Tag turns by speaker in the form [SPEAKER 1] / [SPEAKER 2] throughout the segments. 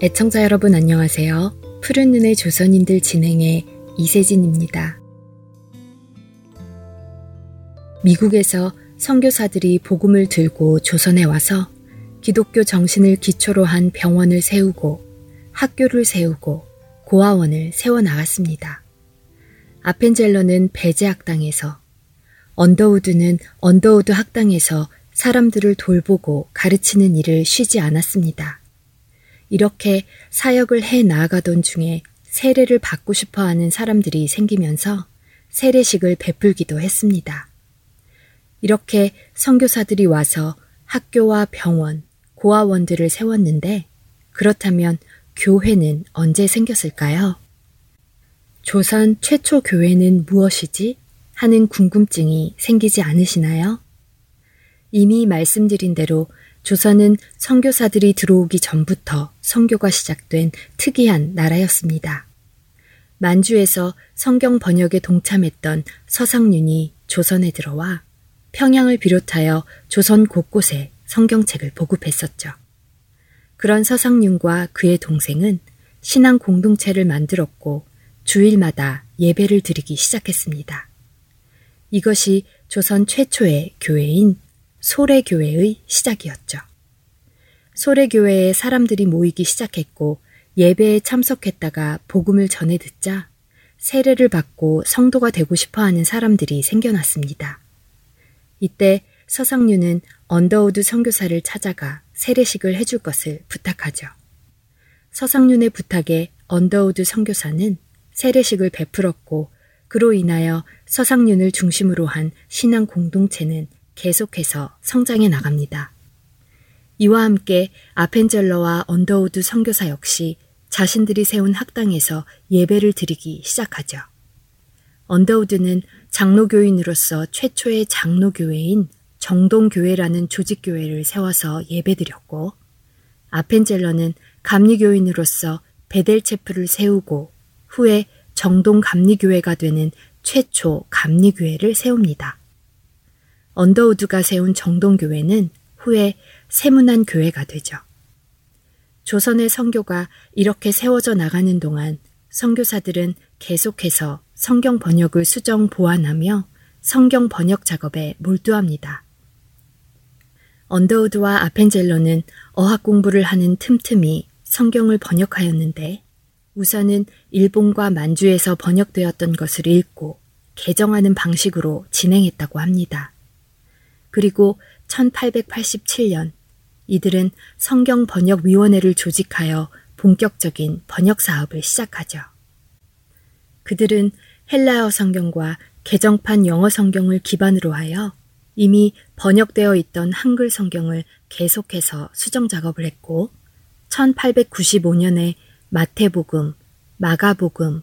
[SPEAKER 1] 애청자 여러분 안녕하세요. 푸른 눈의 조선인들 진행의 이세진입니다. 미국에서 선교사들이 복음을 들고 조선에 와서 기독교 정신을 기초로 한 병원을 세우고 학교를 세우고 고아원을 세워 나갔습니다. 아펜젤러는 배재 학당에서 언더우드는 언더우드 학당에서 사람들을 돌보고 가르치는 일을 쉬지 않았습니다. 이렇게 사역을 해 나아가던 중에 세례를 받고 싶어 하는 사람들이 생기면서 세례식을 베풀기도 했습니다. 이렇게 선교사들이 와서 학교와 병원, 고아원들을 세웠는데 그렇다면 교회는 언제 생겼을까요? 조선 최초 교회는 무엇이지? 하는 궁금증이 생기지 않으시나요? 이미 말씀드린 대로 조선은 선교사들이 들어오기 전부터 선교가 시작된 특이한 나라였습니다. 만주에서 성경 번역에 동참했던 서상윤이 조선에 들어와 평양을 비롯하여 조선 곳곳에 성경책을 보급했었죠. 그런 서상윤과 그의 동생은 신앙 공동체를 만들었고 주일마다 예배를 드리기 시작했습니다. 이것이 조선 최초의 교회인 소래교회의 시작이었죠. 소래교회에 사람들이 모이기 시작했고 예배에 참석했다가 복음을 전해 듣자 세례를 받고 성도가 되고 싶어 하는 사람들이 생겨났습니다. 이때 서상륜은 언더우드 선교사를 찾아가 세례식을 해줄 것을 부탁하죠. 서상륜의 부탁에 언더우드 선교사는 세례식을 베풀었고 그로 인하여 서상륜을 중심으로 한 신앙 공동체는 계속해서 성장해 나갑니다. 이와 함께 아펜젤러와 언더우드 선교사 역시 자신들이 세운 학당에서 예배를 드리기 시작하죠. 언더우드는 장로교인으로서 최초의 장로교회인 정동교회라는 조직교회를 세워서 예배드렸고, 아펜젤러는 감리교인으로서 베델체프를 세우고 후에 정동 감리교회가 되는 최초 감리교회를 세웁니다. 언더우드가 세운 정동교회는 후에 세문안 교회가 되죠. 조선의 성교가 이렇게 세워져 나가는 동안 선교사들은 계속해서 성경 번역을 수정 보완하며 성경 번역 작업에 몰두합니다. 언더우드와 아펜젤러는 어학 공부를 하는 틈틈이 성경을 번역하였는데 우선은 일본과 만주에서 번역되었던 것을 읽고 개정하는 방식으로 진행했다고 합니다. 그리고 1887년 이들은 성경 번역 위원회를 조직하여 본격적인 번역 사업을 시작하죠. 그들은 헬라어 성경과 개정판 영어 성경을 기반으로 하여 이미 번역되어 있던 한글 성경을 계속해서 수정 작업을 했고 1895년에 마태복음, 마가복음,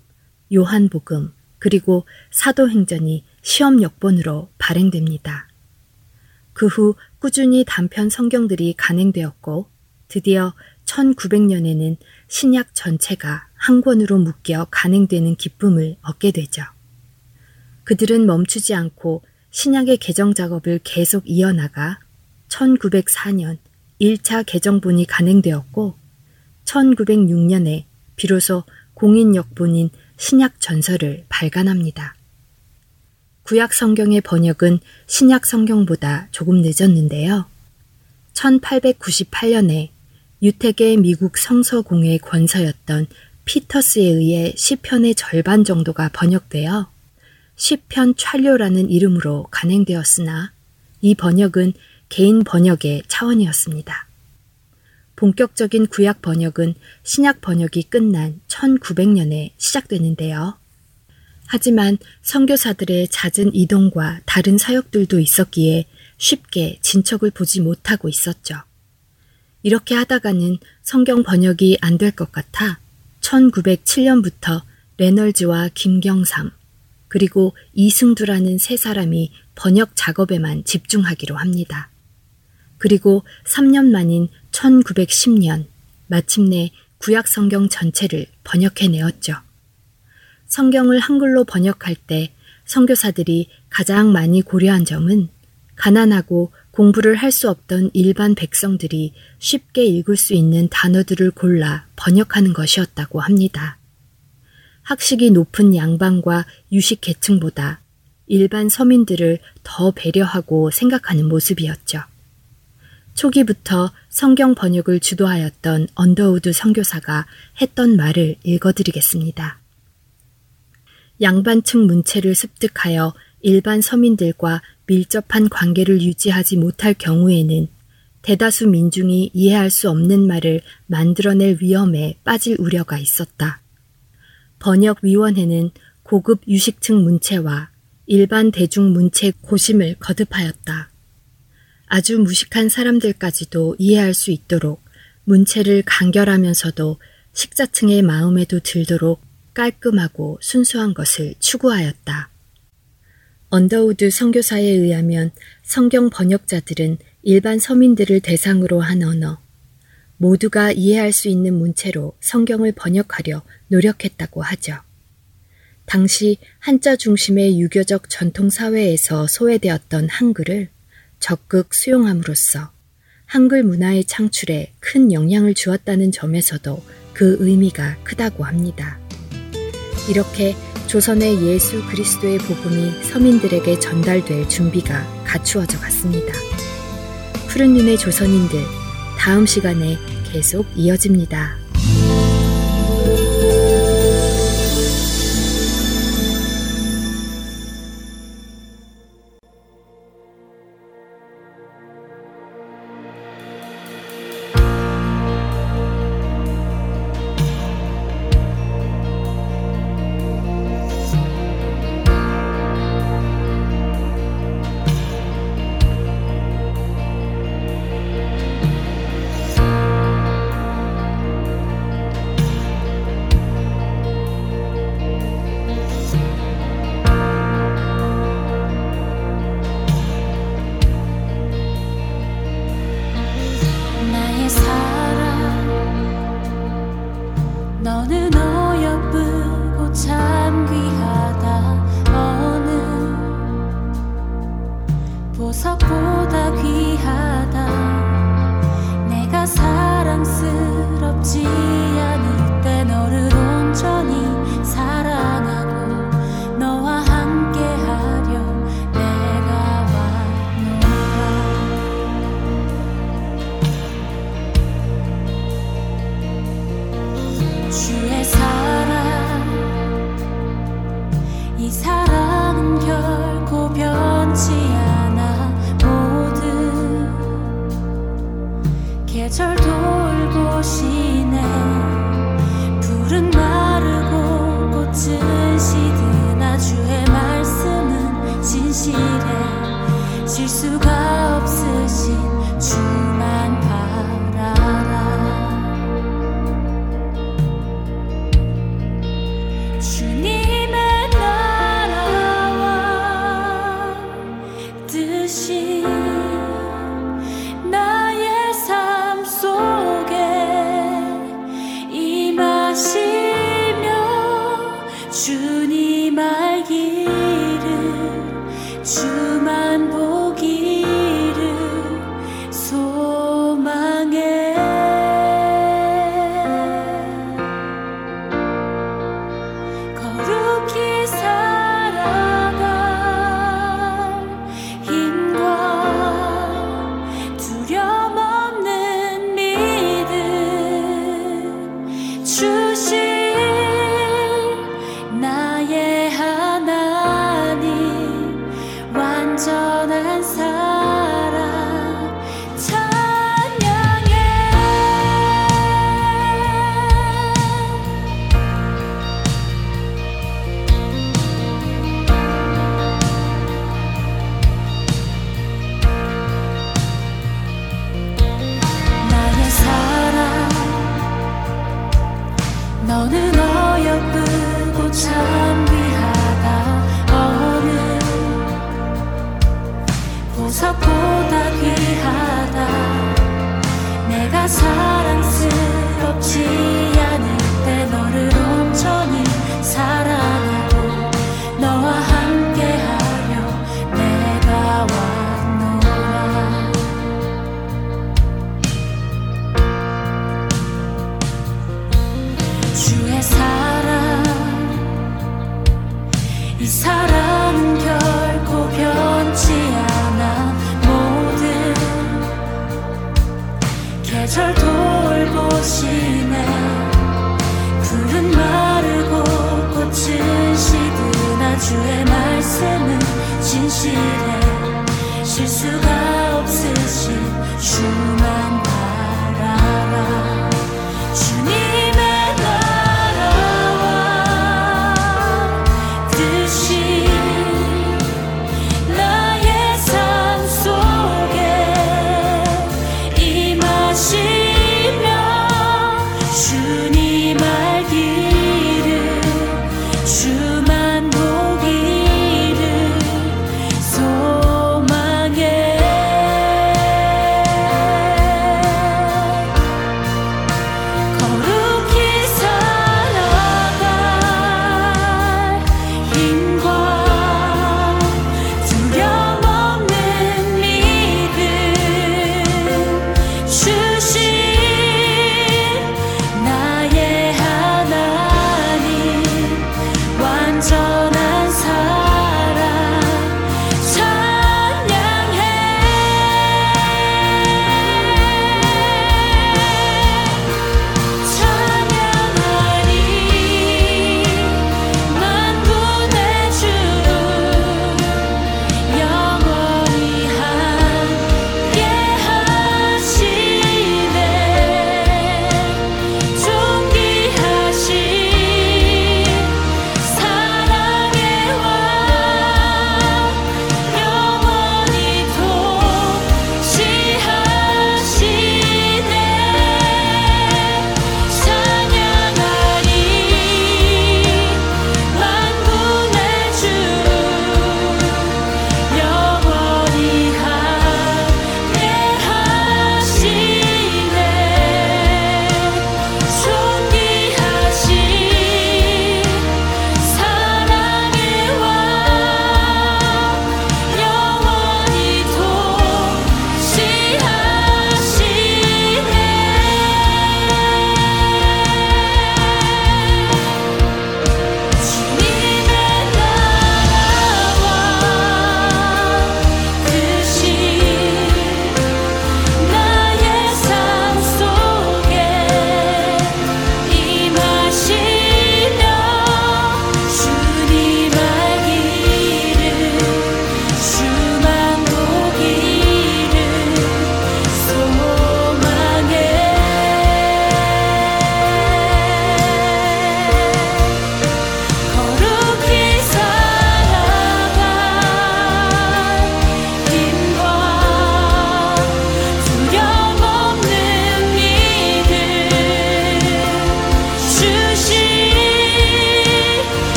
[SPEAKER 1] 요한복음, 그리고 사도행전이 시험 역본으로 발행됩니다. 그 후 꾸준히 단편 성경들이 간행되었고 드디어 1900년에는 신약 전체가 한 권으로 묶여 간행되는 기쁨을 얻게 되죠. 그들은 멈추지 않고 신약의 개정 작업을 계속 이어나가 1904년 1차 개정본이 간행되었고 1906년에 비로소 공인역본인 신약 전설을 발간합니다. 구약 성경의 번역은 신약 성경보다 조금 늦었는데요. 1898년에 유택의 미국 성서공회 권서였던 피터스에 의해 시편의 절반 정도가 번역되어 시편 찰료라는 이름으로 간행되었으나 이 번역은 개인 번역의 차원이었습니다. 본격적인 구약 번역은 신약 번역이 끝난 1900년에 시작되는데요. 하지만 선교사들의 잦은 이동과 다른 사역들도 있었기에 쉽게 진척을 보지 못하고 있었죠. 이렇게 하다가는 성경 번역이 안 될 것 같아 1907년부터 레널즈와 김경삼, 그리고 이승두라는 세 사람이 번역 작업에만 집중하기로 합니다. 그리고 3년 만인 1910년 마침내 구약 성경 전체를 번역해 내었죠. 성경을 한글로 번역할 때 선교사들이 가장 많이 고려한 점은 가난하고 공부를 할 수 없던 일반 백성들이 쉽게 읽을 수 있는 단어들을 골라 번역하는 것이었다고 합니다. 학식이 높은 양반과 유식 계층보다 일반 서민들을 더 배려하고 생각하는 모습이었죠. 초기부터 성경 번역을 주도하였던 언더우드 선교사가 했던 말을 읽어드리겠습니다. 양반층 문체를 습득하여 일반 서민들과 밀접한 관계를 유지하지 못할 경우에는 대다수 민중이 이해할 수 없는 말을 만들어낼 위험에 빠질 우려가 있었다. 번역위원회는 고급 유식층 문체와 일반 대중 문체 고심을 거듭하였다. 아주 무식한 사람들까지도 이해할 수 있도록 문체를 간결하면서도 식자층의 마음에도 들도록 깔끔하고 순수한 것을 추구하였다. 언더우드 선교사에 의하면 성경 번역자들은 일반 서민들을 대상으로 한 언어, 모두가 이해할 수 있는 문체로 성경을 번역하려 노력했다고 하죠. 당시 한자 중심의 유교적 전통 사회에서 소외되었던 한글을 적극 수용함으로써 한글 문화의 창출에 큰 영향을 주었다는 점에서도 그 의미가 크다고 합니다. 이렇게 조선의 예수 그리스도의 복음이 서민들에게 전달될 준비가 갖추어져 갔습니다. 푸른 눈의 조선인들 다음 시간에 계속 이어집니다.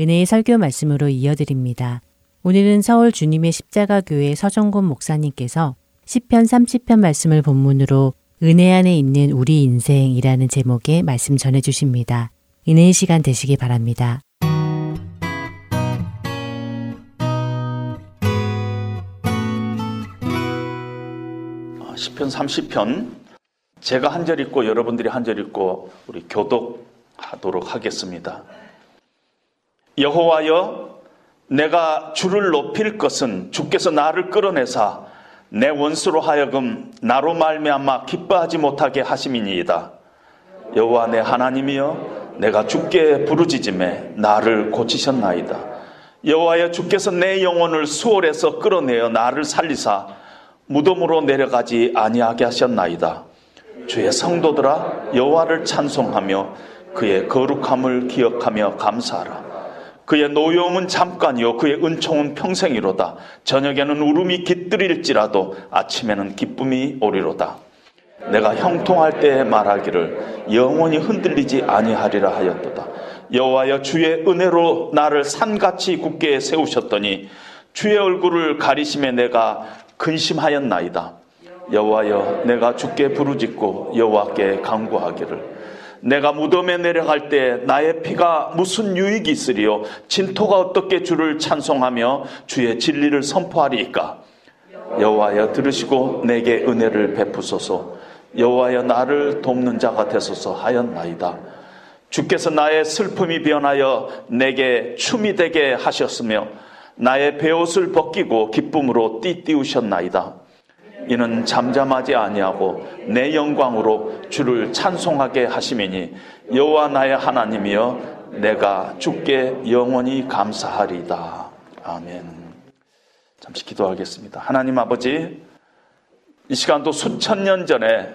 [SPEAKER 2] 은혜의 설교 말씀으로 이어드립니다. 오늘은 서울 주님의 십자가 교회 서정곤 목사님께서 시편 30편 말씀을 본문으로 은혜 안에 있는 우리 인생이라는 제목의 말씀 전해 주십니다. 은혜의 시간 되시기 바랍니다.
[SPEAKER 3] 시편 30편 제가 한 절 읽고 여러분들이 한 절 읽고 우리 교독하도록 하겠습니다. 여호와여 내가 주를 높일 것은 주께서 나를 끌어내사 내 원수로 하여금 나로 말미암아 기뻐하지 못하게 하심이니이다. 여호와 내 하나님이여 내가 주께 부르짖음에 나를 고치셨나이다. 여호와여 주께서 내 영혼을 수월에서 끌어내어 나를 살리사 무덤으로 내려가지 아니하게 하셨나이다. 주의 성도들아 여호와를 찬송하며 그의 거룩함을 기억하며 감사하라. 그의 노여움은 잠깐이요 그의 은총은 평생이로다. 저녁에는 울음이 깃들일지라도 아침에는 기쁨이 오리로다. 내가 형통할 때 말하기를 영원히 흔들리지 아니하리라 하였도다. 여호와여 주의 은혜로 나를 산같이 굳게 세우셨더니 주의 얼굴을 가리심에 내가 근심하였나이다. 여호와여 내가 주께 부르짖고 여호와께 간구하기를 내가 무덤에 내려갈 때 나의 피가 무슨 유익이 있으리요? 진토가 어떻게 주를 찬송하며 주의 진리를 선포하리이까? 여호와여 들으시고 내게 은혜를 베푸소서. 여호와여 나를 돕는 자가 되소서 하였나이다. 주께서 나의 슬픔이 변하여 내게 춤이 되게 하셨으며 나의 베옷을 벗기고 기쁨으로 띠띠우셨나이다. 이는 잠잠하지 아니하고 내 영광으로 주를 찬송하게 하시미니 여호와 나의 하나님이여 내가 주께 영원히 감사하리다. 아멘. 잠시 기도하겠습니다. 하나님 아버지 이 시간도 수천 년 전에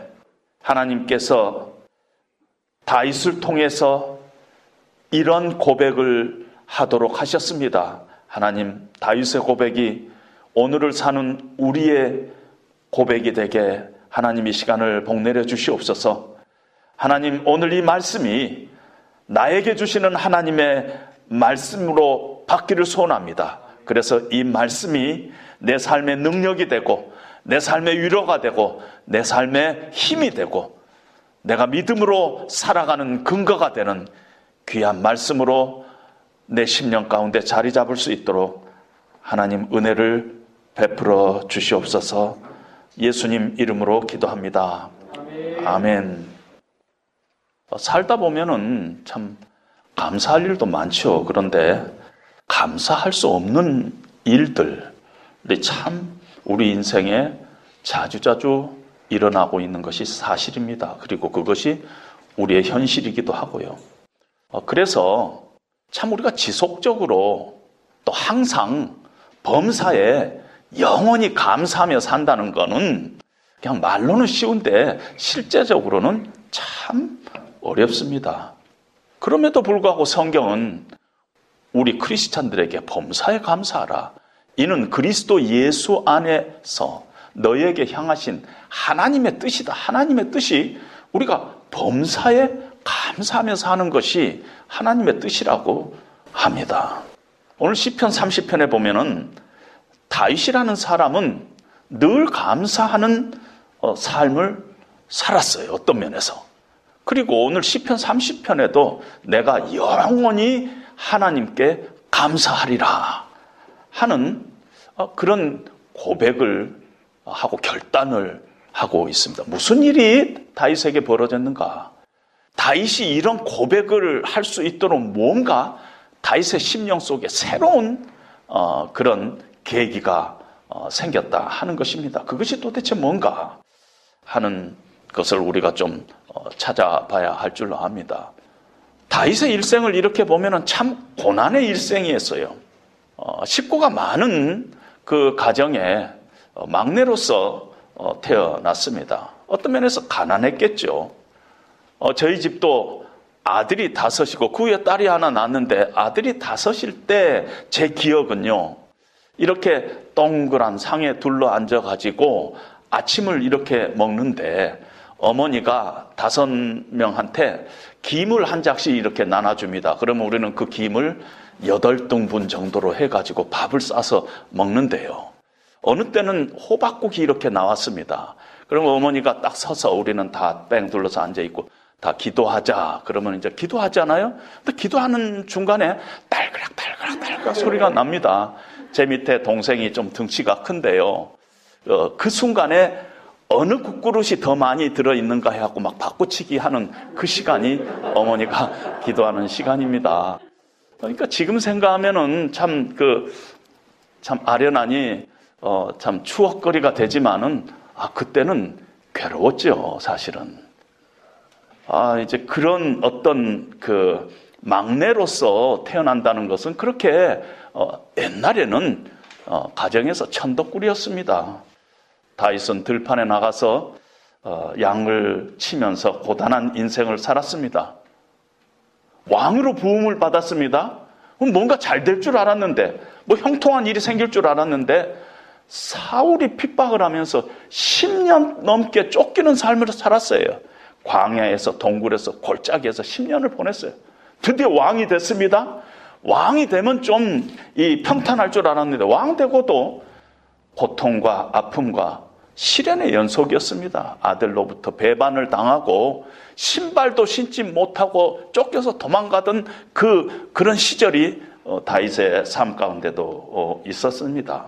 [SPEAKER 3] 하나님께서 다윗을 통해서 이런 고백을 하도록 하셨습니다. 하나님, 다윗의 고백이 오늘을 사는 우리의 고백이 되게 하나님 이 시간을 복내려 주시옵소서. 하나님, 오늘 이 말씀이 나에게 주시는 하나님의 말씀으로 받기를 소원합니다. 그래서 이 말씀이 내 삶의 능력이 되고, 내 삶의 위로가 되고, 내 삶의 힘이 되고, 내가 믿음으로 살아가는 근거가 되는 귀한 말씀으로 내 심령 가운데 자리 잡을 수 있도록 하나님 은혜를 베풀어 주시옵소서 예수님 이름으로 기도합니다. 아멘. 아멘. 살다 보면은 참 감사할 일도 많죠. 그런데 감사할 수 없는 일들이 참 우리 인생에 자주자주 일어나고 있는 것이 사실입니다. 그리고 그것이 우리의 현실이기도 하고요. 어, 그래서 참 우리가 지속적으로 또 항상 범사에 영원히 감사하며 산다는 것은 그냥 말로는 쉬운데 실제적으로는 참 어렵습니다. 그럼에도 불구하고 성경은 우리 크리스찬들에게 범사에 감사하라. 이는 그리스도 예수 안에서 너에게 향하신 하나님의 뜻이다. 하나님의 뜻이 우리가 범사에 감사하며 사는 것이 하나님의 뜻이라고 합니다. 오늘 시편 30편에 보면은 다윗이라는 사람은 늘 감사하는 어, 삶을 살았어요. 어떤 면에서. 그리고 오늘 시편 30편에도 내가 영원히 하나님께 감사하리라 하는 어, 그런 고백을 하고 결단을 하고 있습니다. 무슨 일이 다윗에게 벌어졌는가? 다윗이 이런 고백을 할 수 있도록 뭔가 다윗의 심령 속에 새로운 어, 그런 계기가 어, 생겼다 하는 것입니다. 그것이 도대체 뭔가 하는 것을 우리가 좀 어, 찾아봐야 할 줄로 압니다. 다윗의 일생을 이렇게 보면 참 고난의 일생이었어요. 어, 식구가 많은 그 가정에 어, 막내로서 어, 태어났습니다. 어떤 면에서 가난했겠죠. 어, 저희 집도 아들이 다섯이고 그 위에 딸이 하나 낳았는데 아들이 다섯일 때 제 기억은요. 이렇게 동그란 상에 둘러 앉아가지고 아침을 이렇게 먹는데 어머니가 다섯 명한테 김을 한 작씩 이렇게 나눠줍니다. 그러면 우리는 그 김을 여덟 등분 정도로 해가지고 밥을 싸서 먹는데요. 어느 때는 호박국이 이렇게 나왔습니다. 그럼 어머니가 딱 서서 우리는 다 뺑 둘러서 앉아있고 다 기도하자. 그러면 이제 기도하잖아요? 근데 기도하는 중간에 딸그락, 딸그락, 딸그락 소리가 납니다. 제 밑에 동생이 좀 등치가 큰데요. 어, 그 순간에 어느 국그릇이 더 많이 들어있는가 해갖고 막 바꾸치기 하는 그 시간이 어머니가 기도하는 시간입니다. 그러니까 지금 생각하면은 참 그, 참 아련하니, 어, 참 추억거리가 되지만은, 아, 그때는 괴로웠죠, 사실은. 아, 이제 그런 어떤 그 막내로서 태어난다는 것은 그렇게, 어, 옛날에는, 어, 가정에서 천덕꾸이었습니다 다이슨 들판에 나가서 어, 양을 치면서 고단한 인생을 살았습니다. 왕으로 부음을 받았습니다. 뭔가 잘 될 줄 알았는데, 뭐 형통한 일이 생길 줄 알았는데, 사울이 핍박을 하면서 10년 넘게 쫓기는 삶을 살았어요. 광야에서 동굴에서 골짜기에서 10년을 보냈어요. 드디어 왕이 됐습니다. 왕이 되면 좀 이 평탄할 줄 알았는데 왕 되고도 고통과 아픔과 시련의 연속이었습니다. 아들로부터 배반을 당하고 신발도 신지 못하고 쫓겨서 도망가던 그 그런 시절이 어, 다윗의 삶 가운데도 어, 있었습니다.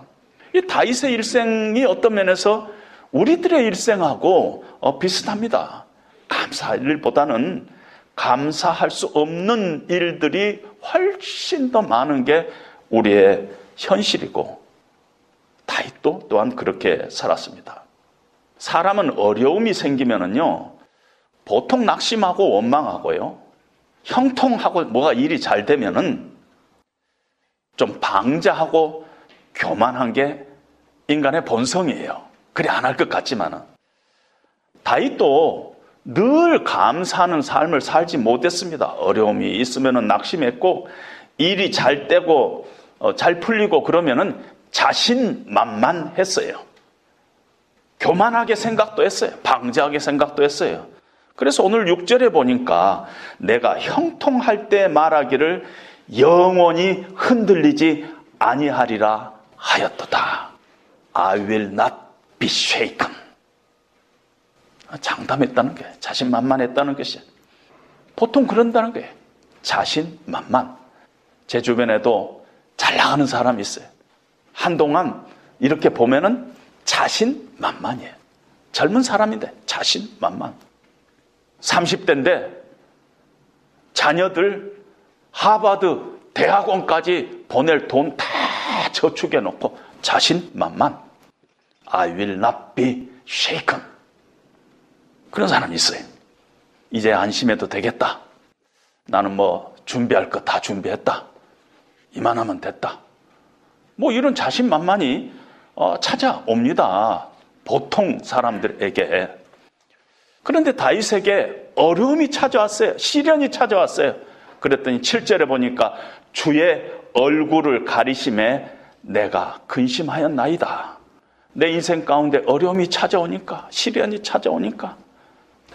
[SPEAKER 3] 이 다윗의 일생이 어떤 면에서 우리들의 일생하고 어, 비슷합니다. 감사할 일보다는 감사할 수 없는 일들이 훨씬 더 많은 게 우리의 현실이고 다윗도 또한 그렇게 살았습니다. 사람은 어려움이 생기면은요, 보통 낙심하고 원망하고요, 형통하고 뭐가 일이 잘 되면은 좀 방자하고 교만한 게 인간의 본성이에요. 그래 안 할 것 같지만은 다윗도 늘 감사하는 삶을 살지 못했습니다. 어려움이 있으면은 낙심했고 일이 잘 되고 어, 잘 풀리고 그러면은 자신만만 했어요. 교만하게 생각도 했어요. 방지하게 생각도 했어요. 그래서 오늘 6절에 보니까 내가 형통할 때 말하기를 영원히 흔들리지 아니하리라 하였도다. I will not be shaken. 장담했다는 게 자신만만했다는 것이 보통 그런다는 거예요. 자신만만. 제 주변에도 잘 나가는 사람이 있어요. 한동안 이렇게 보면은 자신만만이에요. 젊은 사람인데 자신만만. 30대인데 자녀들 하버드 대학원까지 보낼 돈 다 저축해 놓고 자신만만. I will not be shaken. 그런 사람이 있어요. 이제 안심해도 되겠다. 나는 뭐 준비할 거다 준비했다. 이만하면 됐다. 뭐 이런 자신만만이 어, 찾아옵니다. 보통 사람들에게. 그런데 다윗에게 어려움이 찾아왔어요. 시련이 찾아왔어요. 그랬더니 7절에 보니까 주의 얼굴을 가리심에 내가 근심하였나이다. 내 인생 가운데 어려움이 찾아오니까, 시련이 찾아오니까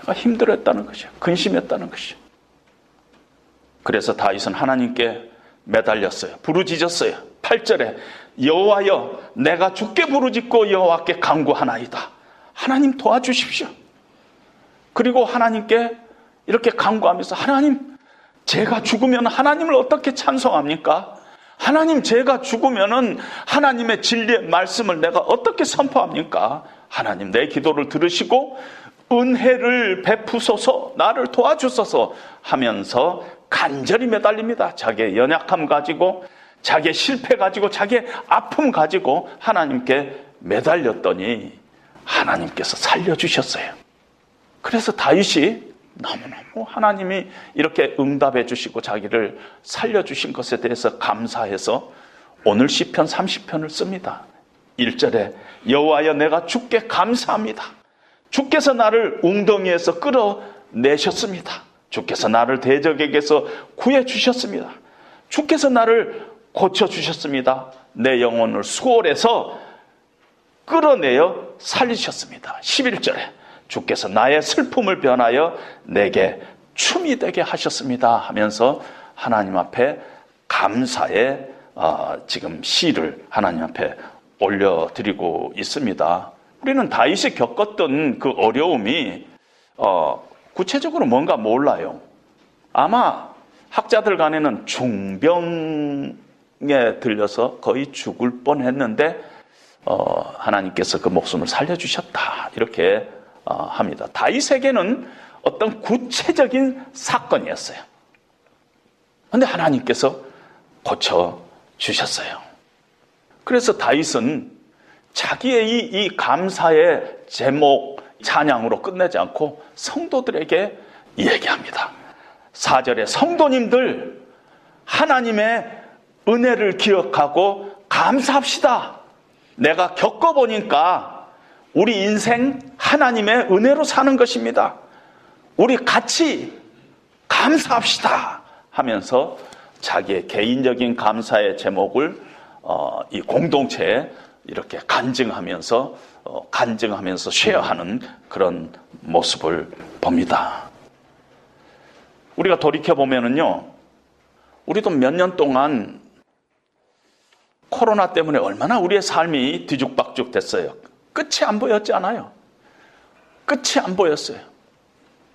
[SPEAKER 3] 내가 힘들었다는 것이야. 근심했다는 것이야. 그래서 다윗은 하나님께 매달렸어요. 부르짖었어요. 8절에 여호와여 내가 죽게 부르짖고 여호와께 간구하나이다. 하나님 도와주십시오. 그리고 하나님께 이렇게 간구하면서 하나님 제가 죽으면 하나님을 어떻게 찬송합니까? 하나님 제가 죽으면은 하나님의 진리의 말씀을 내가 어떻게 선포합니까? 하나님 내 기도를 들으시고 은혜를 베푸소서 나를 도와주소서 하면서 간절히 매달립니다. 자기의 연약함 가지고 자기의 실패 가지고 자기의 아픔 가지고 하나님께 매달렸더니 하나님께서 살려주셨어요. 그래서 다윗이 너무너무 하나님이 이렇게 응답해 주시고 자기를 살려주신 것에 대해서 감사해서 오늘 시편 30편을 씁니다. 1절에 여호와여 내가 주께 감사합니다. 주께서 나를 웅덩이에서 끌어내셨습니다. 주께서 나를 대적에게서 구해 주셨습니다. 주께서 나를 고쳐 주셨습니다. 내 영혼을 수월해서 끌어내어 살리셨습니다. 11절에 주께서 나의 슬픔을 변하여 내게 춤이 되게 하셨습니다. 하면서 하나님 앞에 감사의 어, 지금 시를 하나님 앞에 올려드리고 있습니다. 우리는 다윗이 겪었던 그 어려움이 어, 구체적으로 뭔가 몰라요. 아마 학자들 간에는 중병에 들려서 거의 죽을 뻔했는데 어, 하나님께서 그 목숨을 살려주셨다 이렇게 어, 합니다. 다윗에게는 어떤 구체적인 사건이었어요. 그런데 하나님께서 고쳐 주셨어요. 그래서 다윗은 자기의 이, 이 감사의 제목 찬양으로 끝내지 않고 성도들에게 얘기합니다. 4절에 성도님들 하나님의 은혜를 기억하고 감사합시다. 내가 겪어보니까 우리 인생 하나님의 은혜로 사는 것입니다. 우리 같이 감사합시다 하면서 자기의 개인적인 감사의 제목을 어, 이 공동체에 이렇게 간증하면서 어, 간증하면서 쉐어하는 그런 모습을 봅니다. 우리가 돌이켜 보면은요, 우리도 몇 년 동안 코로나 때문에 얼마나 우리의 삶이 뒤죽박죽 됐어요. 끝이 안 보였지 않아요. 끝이 안 보였어요.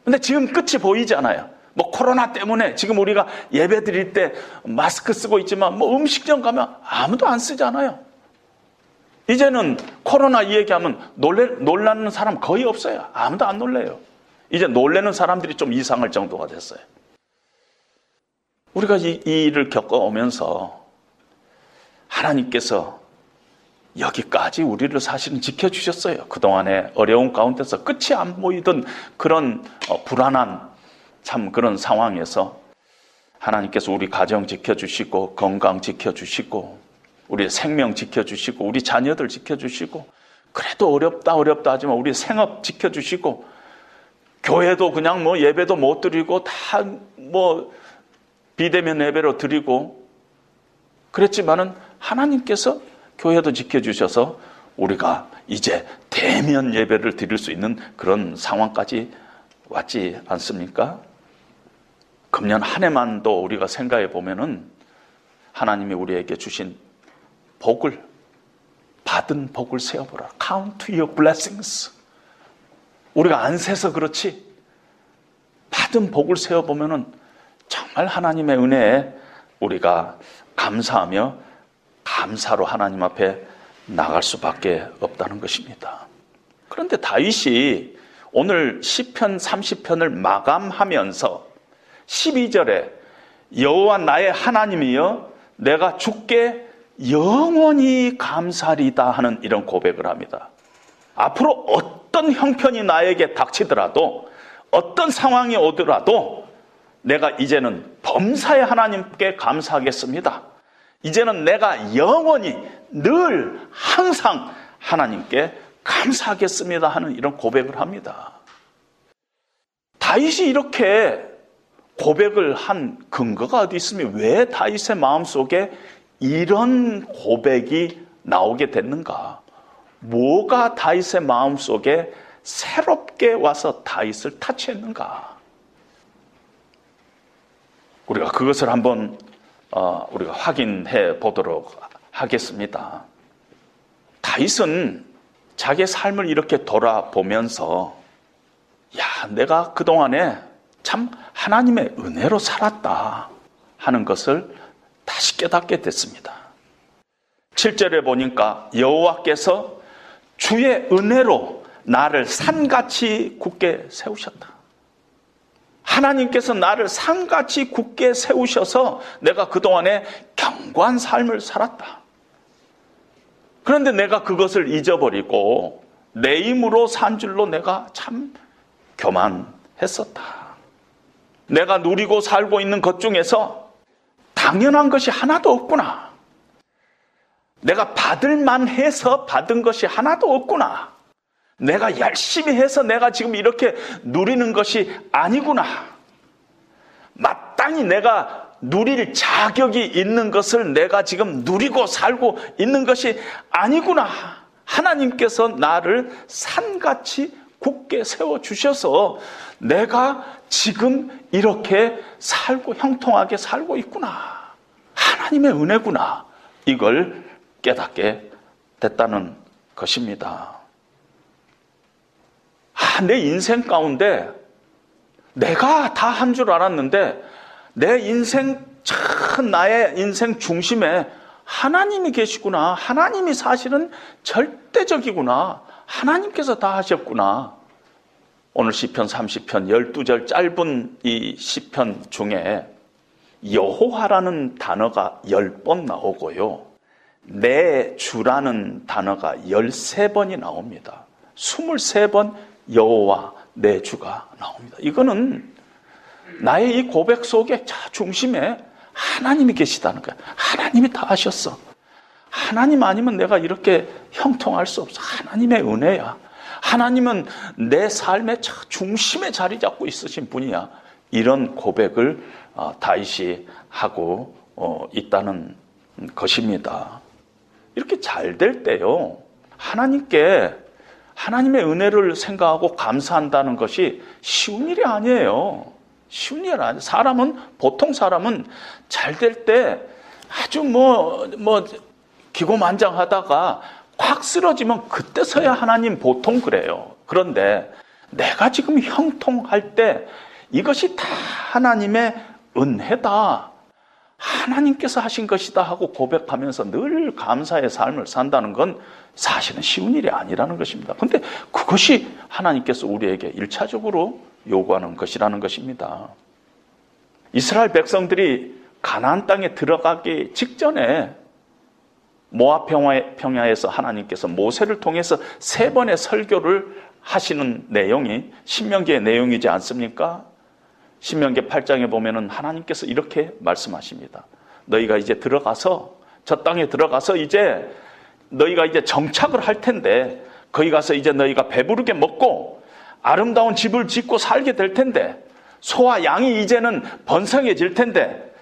[SPEAKER 3] 근데 지금 끝이 보이잖아요. 뭐 코로나 때문에 지금 우리가 예배 드릴 때 마스크 쓰고 있지만 뭐 음식점 가면 아무도 안 쓰잖아요. 이제는 코로나 이 얘기하면 놀래, 놀라는 사람 거의 없어요. 아무도 안 놀래요. 이제 놀래는 사람들이 좀 이상할 정도가 됐어요. 우리가 이, 이 일을 겪어오면서 하나님께서 여기까지 우리를 사실은 지켜주셨어요. 그동안의 어려운 가운데서 끝이 안 보이던 그런 어, 불안한 참 그런 상황에서 하나님께서 우리 가정 지켜주시고 건강 지켜주시고 우리 생명 지켜주시고 우리 자녀들 지켜주시고 그래도 어렵다 어렵다 하지만 우리 생업 지켜주시고 교회도 그냥 뭐 예배도 못 드리고 다 뭐 비대면 예배로 드리고 그랬지만은 하나님께서 교회도 지켜주셔서 우리가 이제 대면 예배를 드릴 수 있는 그런 상황까지 왔지 않습니까? 금년 한 해만도 우리가 생각해 보면은 하나님이 우리에게 주신 복을 받은 복을 세어보라. Count your blessings. 우리가 안 세서 그렇지 받은 복을 세어보면은 정말 하나님의 은혜에 우리가 감사하며 감사로 하나님 앞에 나갈 수밖에 없다는 것입니다. 그런데 다윗이 오늘 시편 30편을 마감하면서 12절에 여호와 나의 하나님이여 내가 주께 영원히 감사리다 하는 이런 고백을 합니다. 앞으로 어떤 형편이 나에게 닥치더라도 어떤 상황이 오더라도 내가 이제는 범사의 하나님께 감사하겠습니다. 이제는 내가 영원히 늘 항상 하나님께 감사하겠습니다 하는 이런 고백을 합니다. 다윗이 이렇게 고백을 한 근거가 어디 있으면 왜 다윗의 마음속에 이런 고백이 나오게 됐는가? 뭐가 다윗의 마음속에 새롭게 와서 다윗을 타치했는가? 우리가 그것을 한번 어, 우리가 확인해 보도록 하겠습니다. 다윗은 자기의 삶을 이렇게 돌아보면서 야, 내가 그동안에 참 하나님의 은혜로 살았다 하는 것을 다시 깨닫게 됐습니다. 7절에 보니까 여호와께서 주의 은혜로 나를 산같이 굳게 세우셨다. 하나님께서 나를 산같이 굳게 세우셔서 내가 그동안에 경고한 삶을 살았다. 그런데 내가 그것을 잊어버리고 내 힘으로 산 줄로 내가 참 교만했었다. 내가 누리고 살고 있는 것 중에서 당연한 것이 하나도 없구나. 내가 받을만 해서 받은 것이 하나도 없구나. 내가 열심히 해서 내가 지금 이렇게 누리는 것이 아니구나. 마땅히 내가 누릴 자격이 있는 것을 내가 지금 누리고 살고 있는 것이 아니구나. 하나님께서 나를 산같이 굳게 세워주셔서 내가 지금 이렇게 살고 형통하게 살고 있구나. 하나님의 은혜구나. 이걸 깨닫게 됐다는 것입니다. 아, 내 인생 가운데 내가 다 한 줄 알았는데 내 인생 참 나의 인생 중심에 하나님이 계시구나. 하나님이 사실은 절대적이구나. 하나님께서 다 하셨구나. 오늘 시편 30편 12절 짧은 이 시편 중에 여호와라는 단어가 10번 나오고요. 내 주라는 단어가 13번이 나옵니다. 23번 여호와 내 주가 나옵니다. 이거는 나의 이 고백 속에 중심에 하나님이 계시다는 거야. 하나님이 다 하셨어. 하나님 아니면 내가 이렇게 형통할 수 없어. 하나님의 은혜야. 하나님은 내 삶의 중심에 자리 잡고 있으신 분이야. 이런 고백을 어, 다윗이 하고 어, 있다는 것입니다. 이렇게 잘 될 때요. 하나님께 하나님의 은혜를 생각하고 감사한다는 것이 쉬운 일이 아니에요. 쉬운 일 아니에요. 사람은, 보통 사람은 잘 될 때 아주 뭐, 뭐, 기고만장하다가 확 쓰러지면 그때서야 하나님 보통 그래요. 그런데 내가 지금 형통할 때 이것이 다 하나님의 은혜다. 하나님께서 하신 것이다 하고 고백하면서 늘 감사의 삶을 산다는 건 사실은 쉬운 일이 아니라는 것입니다. 근데 그것이 하나님께서 우리에게 일차적으로 요구하는 것이라는 것입니다. 이스라엘 백성들이 가나안 땅에 들어가기 직전에 모압 평야에서 하나님께서 모세를 통해서 세 번의 설교를 하시는 내용이 신명기의 내용이지 않습니까? 신명기 8장에 보면은 하나님께서 이렇게 말씀하십니다. 너희가 이제 들어가서 저 땅에 들어가서 이제 너희가 이제 정착을 할 텐데 거기 가서 이제 너희가 배부르게 먹고 아름다운 집을 짓고 살게 될 텐데 소와 양이 이제는 번성해질 텐데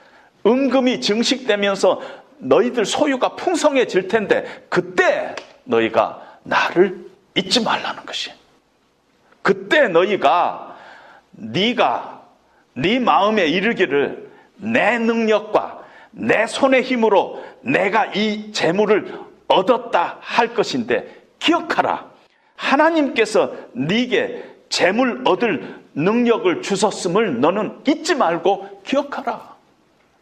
[SPEAKER 3] 은금이 증식되면서 너희들 소유가 풍성해질 텐데 그때 너희가 나를 잊지 말라는 것이. 그때 너희가 네가 네 마음에 이르기를 내 능력과 내 손의 힘으로 내가 이 재물을 얻었다 할 것인데 기억하라. 하나님께서 네게 재물 얻을 능력을 주셨음을 너는 잊지 말고 기억하라.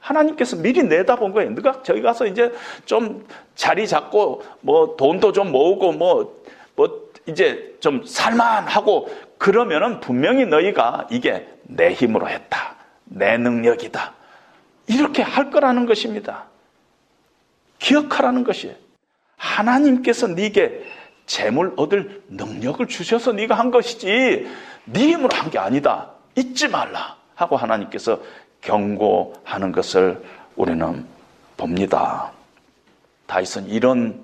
[SPEAKER 3] 하나님께서 미리 내다본 거예요. 너가 저기 가서 이제 좀 자리 잡고 뭐 돈도 좀 모으고 뭐뭐 뭐 이제 좀 살만하고 그러면은 분명히 너희가 이게 내 힘으로 했다. 내 능력이다. 이렇게 할 거라는 것입니다. 기억하라는 것이에요. 하나님께서 네게 재물 얻을 능력을 주셔서 네가 한 것이지 네 힘으로 한 게 아니다. 잊지 말라 하고 하나님께서 경고하는 것을 우리는 봅니다. 다윗은 이런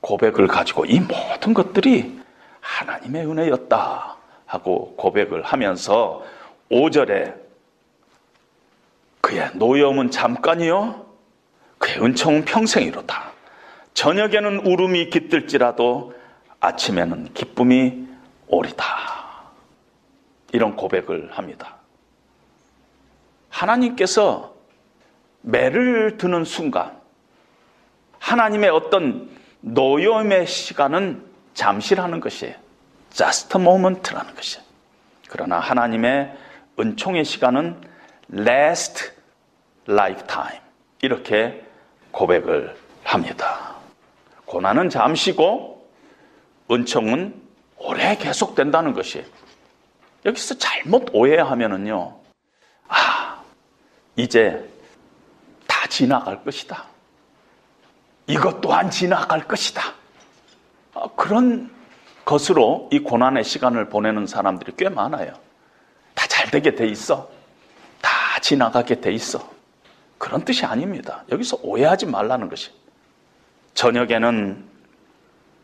[SPEAKER 3] 고백을 가지고 이 모든 것들이 하나님의 은혜였다 하고 고백을 하면서 5절에 그의 노여움은 잠깐이요 그의 은총은 평생이로다. 저녁에는 울음이 깃들지라도 아침에는 기쁨이 오리다. 이런 고백을 합니다. 하나님께서 매를 드는 순간 하나님의 어떤 노여움의 시간은 잠시라는 것이에요. just a moment라는 것이에요. 그러나 하나님의 은총의 시간은 last lifetime 이렇게 고백을 합니다. 고난은 잠시고 은총은 오래 계속된다는 것이에요. 여기서 잘못 오해하면은요. 이제 다 지나갈 것이다. 이것 또한 지나갈 것이다. 아, 그런 것으로 이 고난의 시간을 보내는 사람들이 꽤 많아요. 다 잘 되게 돼 있어. 다 지나가게 돼 있어. 그런 뜻이 아닙니다. 여기서 오해하지 말라는 것이. 저녁에는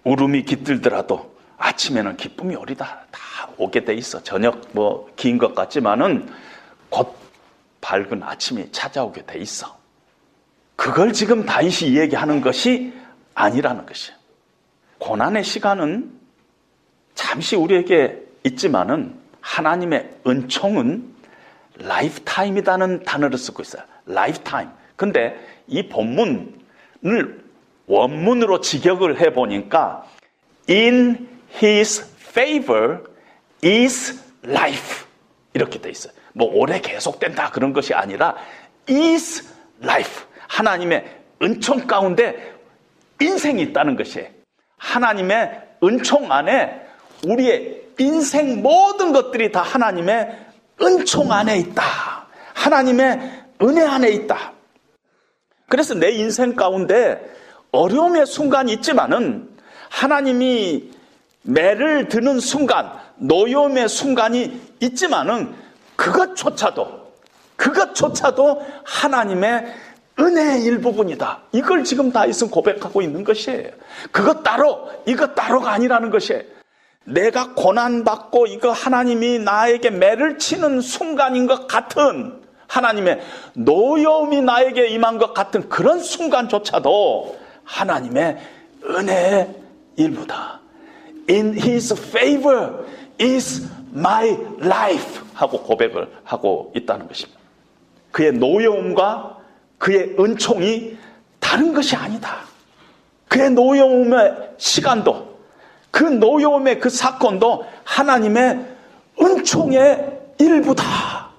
[SPEAKER 3] 울음이 깃들더라도 아침에는 기쁨이 오리다. 다 오게 돼 있어. 저녁 뭐 긴 것 같지만은 곧 밝은 아침이 찾아오게 돼 있어. 그걸 지금 다윗이 얘기하는 것이 아니라는 것이에요. 고난의 시간은 잠시 우리에게 있지만은 하나님의 은총은 lifetime이라는 단어를 쓰고 있어요. lifetime. 근데 이 본문을 원문으로 직역을 해 보니까 in his favor is life 이렇게 돼 있어요. 뭐 오래 계속된다 그런 것이 아니라 is life 하나님의 은총 가운데 인생이 있다는 것이에요. 하나님의 은총 안에 우리의 인생 모든 것들이 다 하나님의 은총 안에 있다. 하나님의 은혜 안에 있다. 그래서 내 인생 가운데 어려움의 순간이 있지만은 하나님이 매를 드는 순간, 노여움의 순간이 있지만은 그것조차도, 그것조차도 하나님의 은혜의 일부분이다. 이걸 지금 다윗은 고백하고 있는 것이에요. 그것 따로, 이것 따로가 아니라는 것이에요. 내가 고난받고 이거 하나님이 나에게 매를 치는 순간인 것 같은 하나님의 노여움이 나에게 임한 것 같은 그런 순간조차도 하나님의 은혜의 일부다. In His favor is my life 하고 고백을 하고 있다는 것입니다. 그의 노여움과 그의 은총이 다른 것이 아니다. 그의 노여움의 시간도 그 노여움의 그 사건도 하나님의 은총의 일부다.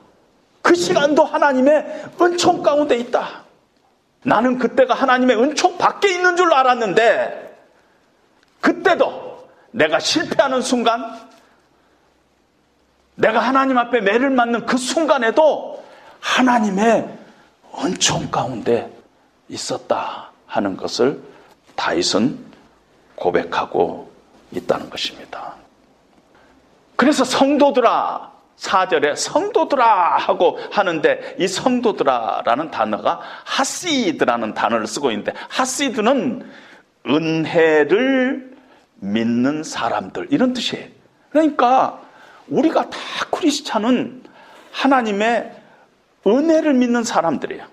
[SPEAKER 3] 그 시간도 하나님의 은총 가운데 있다. 나는 그때가 하나님의 은총 밖에 있는 줄 알았는데 그때도 내가 실패하는 순간 내가 하나님 앞에 매를 맞는 그 순간에도 하나님의 은총 가운데 있었다 하는 것을 다윗은 고백하고 있다는 것입니다. 그래서 성도들아 4절에 성도들아 하고 하는데 이 성도들아라는 단어가 하시드라는 단어를 쓰고 있는데 하시드는 은혜를 믿는 사람들 이런 뜻이에요. 그러니까 우리가 다 크리스찬은 하나님의 은혜를 믿는 사람들이에요.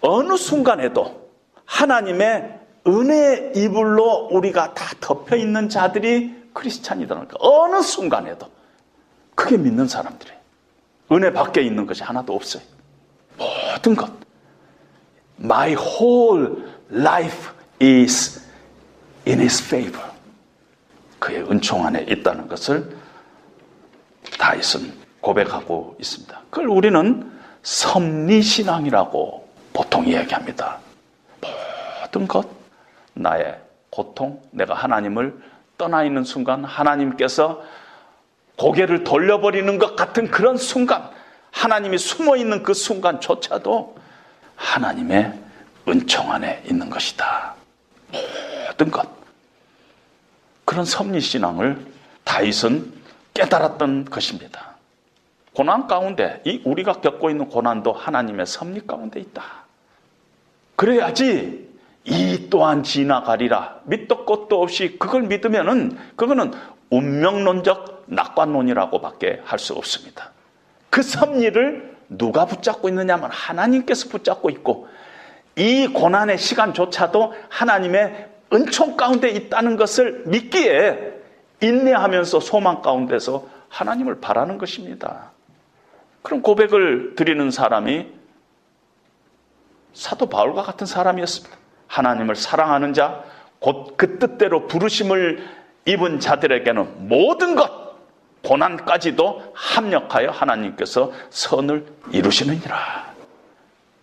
[SPEAKER 3] 어느 순간에도 하나님의 은혜의 이불로 우리가 다 덮여 있는 자들이 크리스찬이다니까 어느 순간에도 크게 믿는 사람들이에요. 은혜 밖에 있는 것이 하나도 없어요. 모든 것. My whole life is in His favor. 그의 은총 안에 있다는 것을 다윗은 고백하고 있습니다. 그걸 우리는 섭리신앙이라고 보통 이야기합니다. 모든 것, 나의 고통, 내가 하나님을 떠나 있는 순간 하나님께서 고개를 돌려버리는 것 같은 그런 순간, 하나님이 숨어 있는 그 순간조차도 하나님의 은총 안에 있는 것이다. 모든 것. 그런 섭리신앙을 다윗은 깨달았던 것입니다. 고난 가운데, 이 우리가 겪고 있는 고난도 하나님의 섭리 가운데 있다. 그래야지 이 또한 지나가리라. 밑도 끝도 없이 그걸 믿으면은 그거는 운명론적 낙관론이라고밖에 할 수 없습니다. 그 섭리를 누가 붙잡고 있느냐면 하나님께서 붙잡고 있고 이 고난의 시간조차도 하나님의 은총 가운데 있다는 것을 믿기에 인내하면서 소망 가운데서 하나님을 바라는 것입니다. 그런 고백을 드리는 사람이 사도 바울과 같은 사람이었습니다. 하나님을 사랑하는 자, 곧 그 뜻대로 부르심을 입은 자들에게는 모든 것, 고난까지도 합력하여 하나님께서 선을 이루시느니라.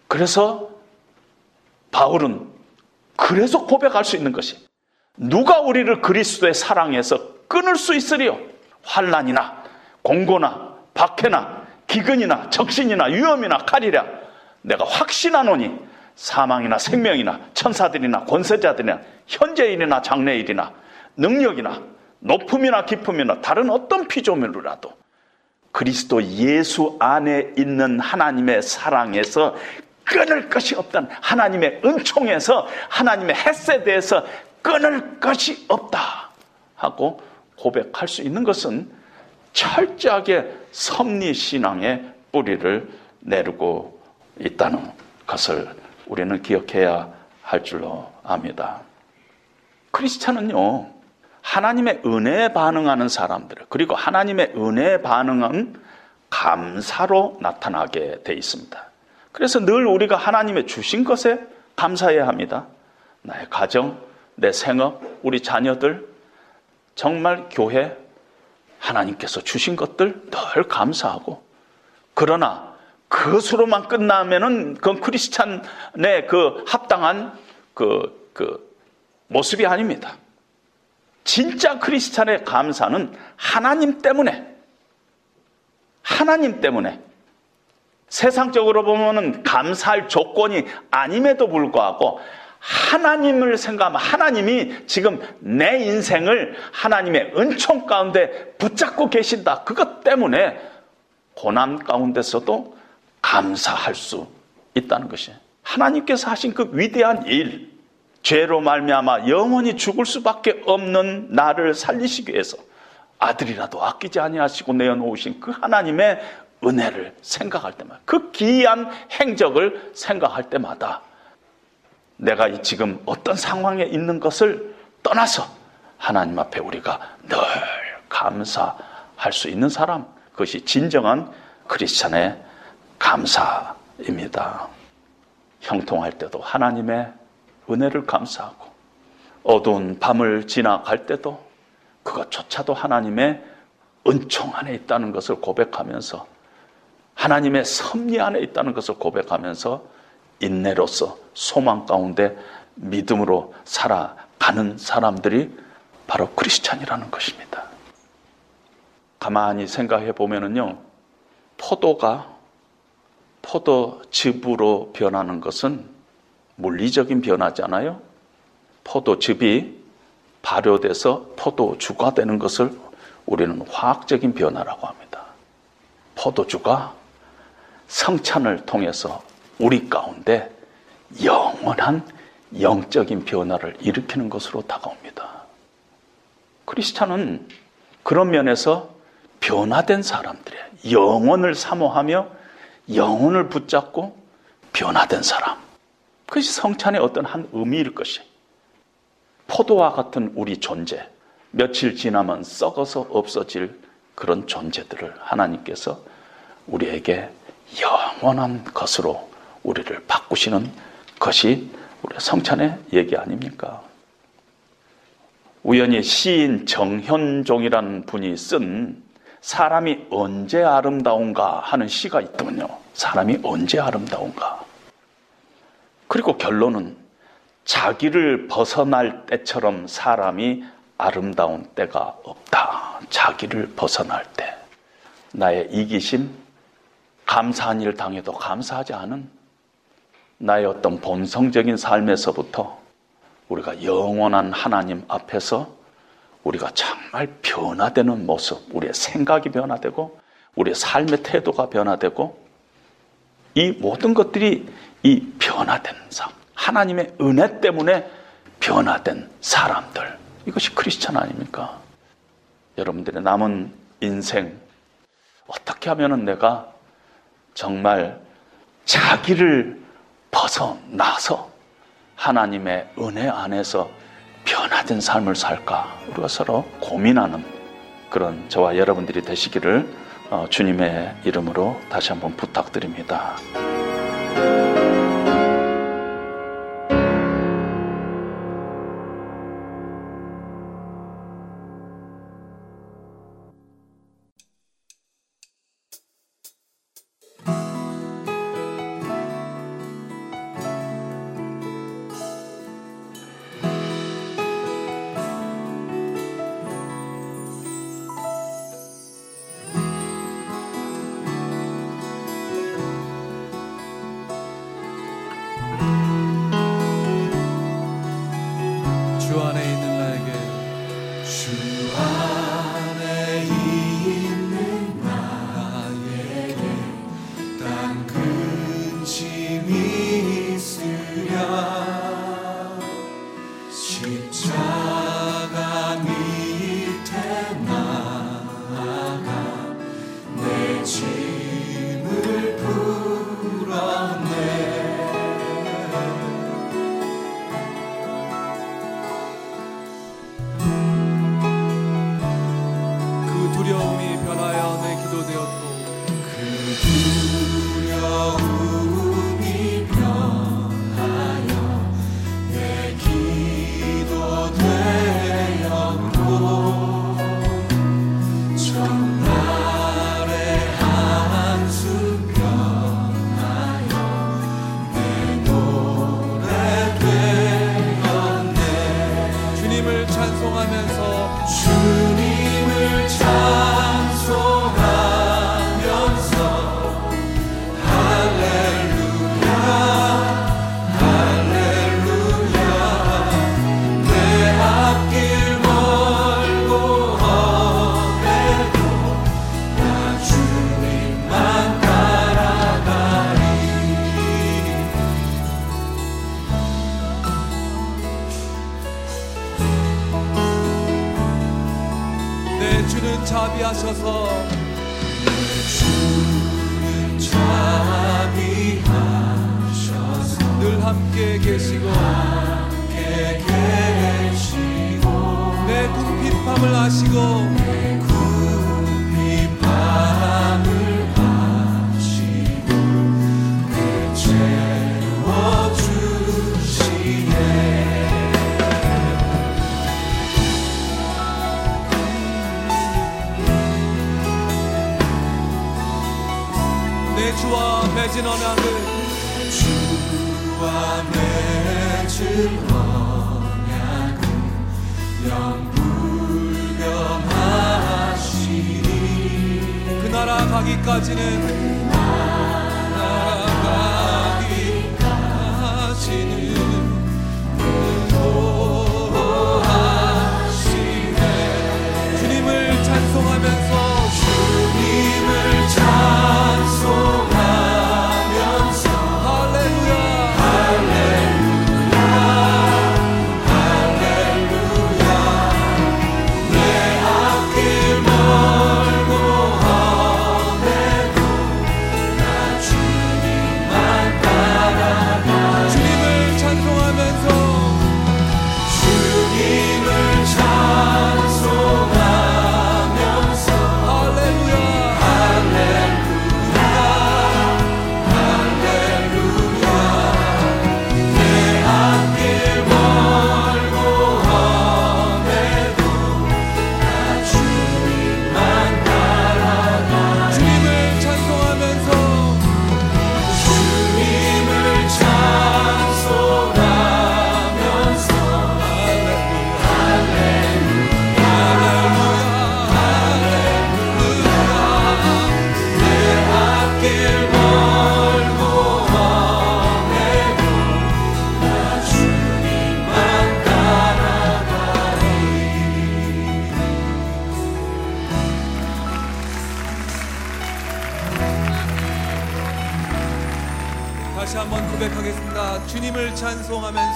[SPEAKER 3] 그래서 바울은 그래서 고백할 수 있는 것이 누가 우리를 그리스도의 사랑에서 끊을 수 있으리요? 환란이나 공고나 박해나 기근이나 적신이나 위험이나 칼이랴 내가 확신하노니 사망이나 생명이나 천사들이나 권세자들이나 현재일이나 장래일이나 능력이나 높음이나 깊음이나 다른 어떤 피조물이라도 그리스도 예수 안에 있는 하나님의 사랑에서 끊을 것이 없다는 하나님의 은총에서 하나님의 햇세대에서 끊을 것이 없다 하고 고백할 수 있는 것은 철저하게 섭리신앙의 뿌리를 내리고 있다는 것을 우리는 기억해야 할 줄로 압니다. 크리스찬은요, 하나님의 은혜에 반응하는 사람들, 그리고 하나님의 은혜에 반응은 감사로 나타나게 돼 있습니다. 그래서 늘 우리가 하나님의 주신 것에 감사해야 합니다. 나의 가정, 내 생업, 우리 자녀들, 정말 교회, 하나님께서 주신 것들 늘 감사하고, 그러나 그것으로만 끝나면은 그건 크리스찬의 그 합당한 그, 그 모습이 아닙니다. 진짜 크리스찬의 감사는 하나님 때문에, 하나님 때문에, 세상적으로 보면은 감사할 조건이 아님에도 불구하고 하나님을 생각하면 하나님이 지금 내 인생을 하나님의 은총 가운데 붙잡고 계신다. 그것 때문에 고난 가운데서도 감사할 수 있다는 것이 하나님께서 하신 그 위대한 일, 죄로 말미암아 영원히 죽을 수밖에 없는 나를 살리시기 위해서 아들이라도 아끼지 아니하시고 내어놓으신 그 하나님의 은혜를 생각할 때마다 그 기이한 행적을 생각할 때마다 내가 지금 어떤 상황에 있는 것을 떠나서 하나님 앞에 우리가 늘 감사할 수 있는 사람, 그것이 진정한 크리스천의 감사입니다. 형통할 때도 하나님의 은혜를 감사하고 어두운 밤을 지나갈 때도 그것조차도 하나님의 은총 안에 있다는 것을 고백하면서 하나님의 섭리 안에 있다는 것을 고백하면서 인내로서 소망 가운데 믿음으로 살아가는 사람들이 바로 크리스찬이라는 것입니다. 가만히 생각해 보면은요, 포도가 포도즙으로 변하는 것은 물리적인 변화잖아요. 포도즙이 발효돼서 포도주가 되는 것을 우리는 화학적인 변화라고 합니다. 포도주가 성찬을 통해서 우리 가운데 영원한 영적인 변화를 일으키는 것으로 다가옵니다. 크리스찬은 그런 면에서 변화된 사람들이에요. 영혼을 사모하며 영혼을 붙잡고 변화된 사람. 그것이 성찬의 어떤 한 의미일 것이. 포도와 같은 우리 존재. 며칠 지나면 썩어서 없어질 그런 존재들을 하나님께서 우리에게 영원한 것으로 우리를 바꾸시는 것이 우리 성찬의 얘기 아닙니까? 우연히 시인 정현종이라는 분이 쓴 사람이 언제 아름다운가 하는 시가 있더군요. 사람이 언제 아름다운가. 그리고 결론은 자기를 벗어날 때처럼 사람이 아름다운 때가 없다. 자기를 벗어날 때. 나의 이기심, 감사한 일 당해도 감사하지 않은 나의 어떤 본성적인 삶에서부터 우리가 영원한 하나님 앞에서 우리가 정말 변화되는 모습, 우리의 생각이 변화되고, 우리의 삶의 태도가 변화되고, 이 모든 것들이 이 변화된 삶, 하나님의 은혜 때문에 변화된 사람들, 이것이 크리스천 아닙니까? 여러분들의 남은 인생, 어떻게 하면 내가 정말 자기를 벗어나서 하나님의 은혜 안에서 변화된 삶을 살까 우리가 서로 고민하는 그런 저와 여러분들이 되시기를 어, 주님의 이름으로 다시 한번 부탁드립니다.
[SPEAKER 4] 나가기까지는 moment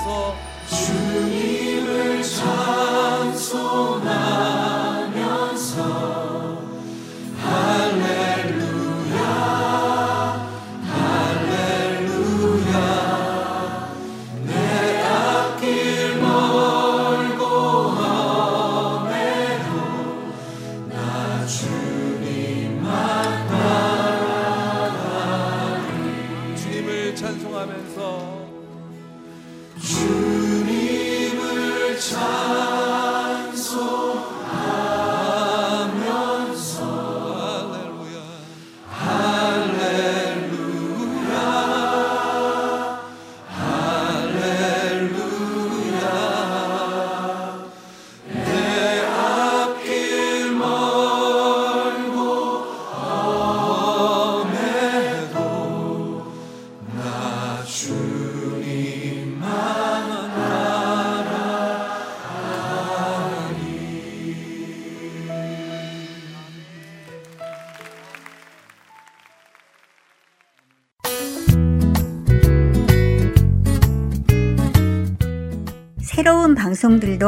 [SPEAKER 4] 주님을
[SPEAKER 5] 찾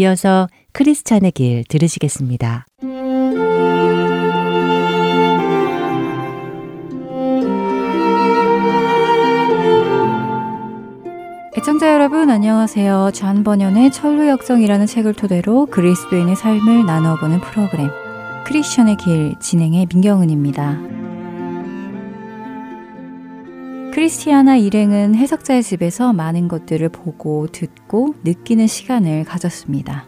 [SPEAKER 2] 이어서 크리스천의 길 들으시겠습니다.
[SPEAKER 6] 애청자 여러분 안녕하세요. 존 번연의 천로역정이라는 책을 토대로 그리스도인의 삶을 나누어보는 프로그램 크리스천의 길 진행의 민경은입니다. 크리스티아나 일행은 해석자의 집에서 많은 것들을 보고 듣고 느끼는 시간을 가졌습니다.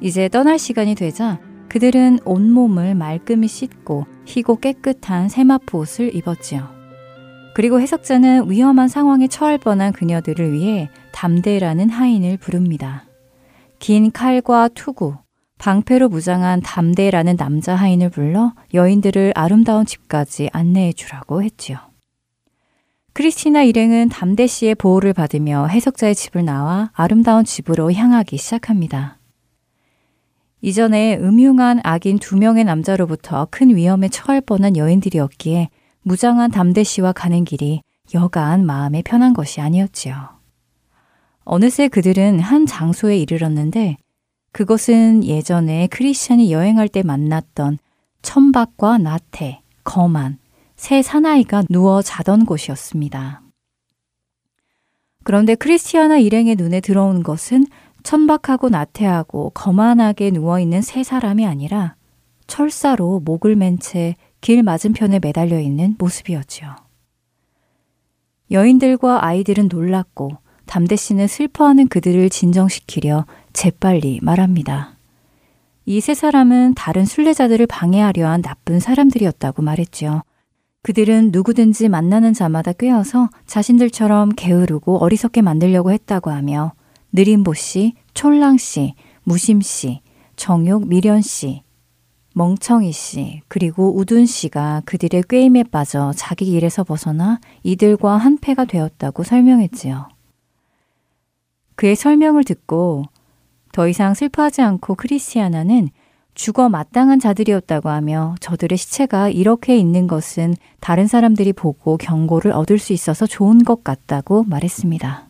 [SPEAKER 6] 이제 떠날 시간이 되자 그들은 온몸을 말끔히 씻고 희고 깨끗한 세마포 옷을 입었지요. 그리고 해석자는 위험한 상황에 처할 뻔한 그녀들을 위해 담대라는 하인을 부릅니다. 긴 칼과 투구, 방패로 무장한 담대라는 남자 하인을 불러 여인들을 아름다운 집까지 안내해 주라고 했지요. 크리스티나 일행은 담대 씨의 보호를 받으며 해석자의 집을 나와 아름다운 집으로 향하기 시작합니다. 이전에 음흉한 악인 두 명의 남자로부터 큰 위험에 처할 뻔한 여인들이었기에 무장한 담대 씨와 가는 길이 여간 마음에 편한 것이 아니었지요. 어느새 그들은 한 장소에 이르렀는데 그것은 예전에 크리스찬이 여행할 때 만났던 천박과 나태, 거만, 새 사나이가 누워 자던 곳이었습니다. 그런데 크리스티아나 일행의 눈에 들어온 것은 천박하고 나태하고 거만하게 누워있는 세 사람이 아니라 철사로 목을 맨 채 길 맞은편에 매달려 있는 모습이었지요. 여인들과 아이들은 놀랐고 담대 씨는 슬퍼하는 그들을 진정시키려 재빨리 말합니다. 이 세 사람은 다른 순례자들을 방해하려 한 나쁜 사람들이었다고 말했지요. 그들은 누구든지 만나는 자마다 꿰어서 자신들처럼 게으르고 어리석게 만들려고 했다고 하며 느림보 씨, 촐랑 씨, 무심 씨, 정욕 미련 씨, 멍청이 씨, 그리고 우둔 씨가 그들의 꾀임에 빠져 자기 길에서 벗어나 이들과 한패가 되었다고 설명했지요. 그의 설명을 듣고 더 이상 슬퍼하지 않고 크리스티아나는 죽어 마땅한 자들이었다고 하며 저들의 시체가 이렇게 있는 것은 다른 사람들이 보고 경고를 얻을 수 있어서 좋은 것 같다고 말했습니다.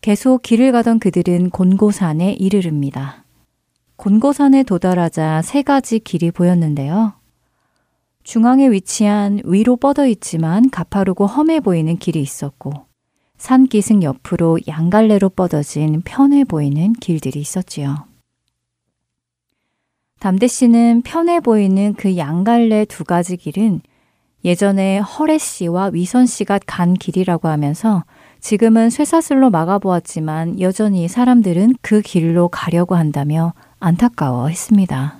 [SPEAKER 6] 계속 길을 가던 그들은 곤고산에 이르릅니다. 곤고산에 도달하자 세 가지 길이 보였는데요. 중앙에 위치한 위로 뻗어 있지만 가파르고 험해 보이는 길이 있었고, 산 기승 옆으로 양갈래로 뻗어진 편해 보이는 길들이 있었지요. 담대 씨는 편해 보이는 그 양갈래 두 가지 길은 예전에 허래 씨와 위선 씨가 간 길이라고 하면서 지금은 쇠사슬로 막아보았지만 여전히 사람들은 그 길로 가려고 한다며 안타까워 했습니다.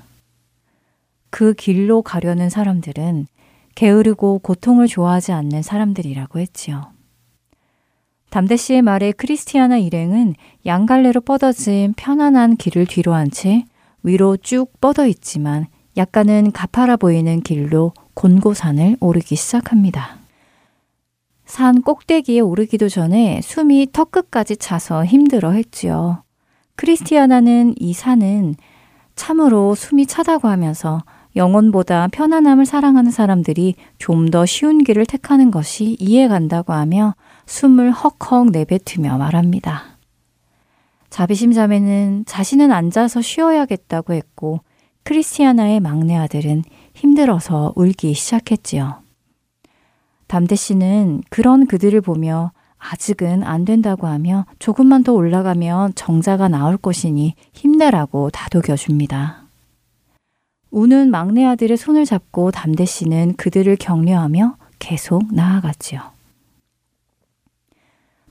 [SPEAKER 6] 그 길로 가려는 사람들은 게으르고 고통을 좋아하지 않는 사람들이라고 했지요. 담대 씨의 말에 크리스티아나 일행은 양갈래로 뻗어진 편안한 길을 뒤로 한 채 위로 쭉 뻗어 있지만 약간은 가파라 보이는 길로 곤고산을 오르기 시작합니다. 산 꼭대기에 오르기도 전에 숨이 턱끝까지 차서 힘들어 했지요. 크리스티아나는 이 산은 참으로 숨이 차다고 하면서 영혼보다 편안함을 사랑하는 사람들이 좀 더 쉬운 길을 택하는 것이 이해간다고 하며 숨을 헉헉 내뱉으며 말합니다. 자비심 자매는 자신은 앉아서 쉬어야겠다고 했고 크리스티아나의 막내 아들은 힘들어서 울기 시작했지요. 담대 씨는 그런 그들을 보며 아직은 안 된다고 하며 조금만 더 올라가면 정자가 나올 것이니 힘내라고 다독여 줍니다. 우는 막내 아들의 손을 잡고 담대 씨는 그들을 격려하며 계속 나아갔지요.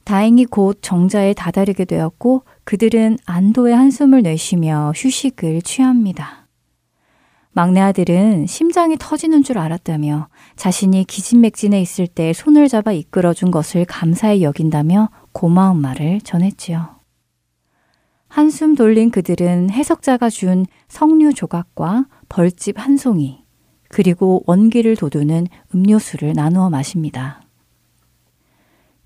[SPEAKER 6] 다행히 곧 정자에 다다르게 되었고 그들은 안도의 한숨을 내쉬며 휴식을 취합니다. 막내 아들은 심장이 터지는 줄 알았다며 자신이 기진맥진에 있을 때 손을 잡아 이끌어준 것을 감사히 여긴다며 고마운 말을 전했지요. 한숨 돌린 그들은 해석자가 준 석류 조각과 벌집 한 송이, 그리고 원기를 돋우는 음료수를 나누어 마십니다.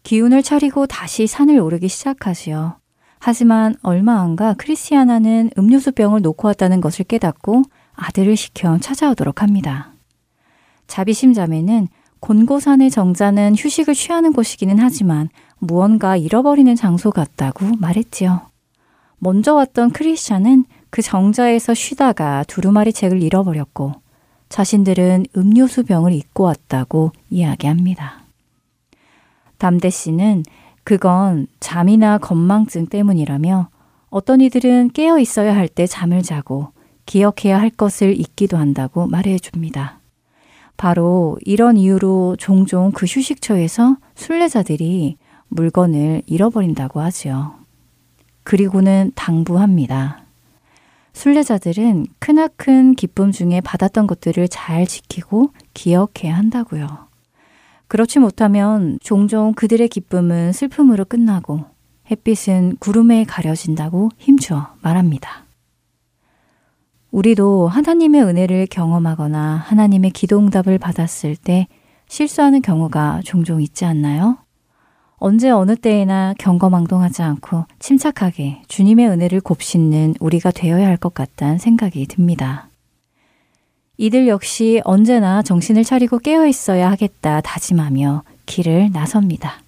[SPEAKER 6] 기운을 차리고 다시 산을 오르기 시작하지요. 하지만 얼마 안 가 크리스티아나는 음료수병을 놓고 왔다는 것을 깨닫고 아들을 시켜 찾아오도록 합니다. 자비심 자매는 곤고산의 정자는 휴식을 취하는 곳이기는 하지만 무언가 잃어버리는 장소 같다고 말했지요. 먼저 왔던 크리스찬은 그 정자에서 쉬다가 두루마리 책을 잃어버렸고 자신들은 음료수 병을 잊고 왔다고 이야기합니다. 담대 씨는 그건 잠이나 건망증 때문이라며 어떤 이들은 깨어 있어야 할 때 잠을 자고 기억해야 할 것을 잊기도 한다고 말해 줍니다. 바로 이런 이유로 종종 그 휴식처에서 순례자들이 물건을 잃어버린다고 하지요. 그리고는 당부합니다. 순례자들은 크나큰 기쁨 중에 받았던 것들을 잘 지키고 기억해야 한다고요. 그렇지 못하면 종종 그들의 기쁨은 슬픔으로 끝나고 햇빛은 구름에 가려진다고 힘주어 말합니다. 우리도 하나님의 은혜를 경험하거나 하나님의 기도응답을 받았을 때 실수하는 경우가 종종 있지 않나요? 언제 어느 때에나 경거망동하지 않고 침착하게 주님의 은혜를 곱씹는 우리가 되어야 할 것 같다는 생각이 듭니다. 이들 역시 언제나 정신을 차리고 깨어 있어야 하겠다 다짐하며 길을 나섭니다.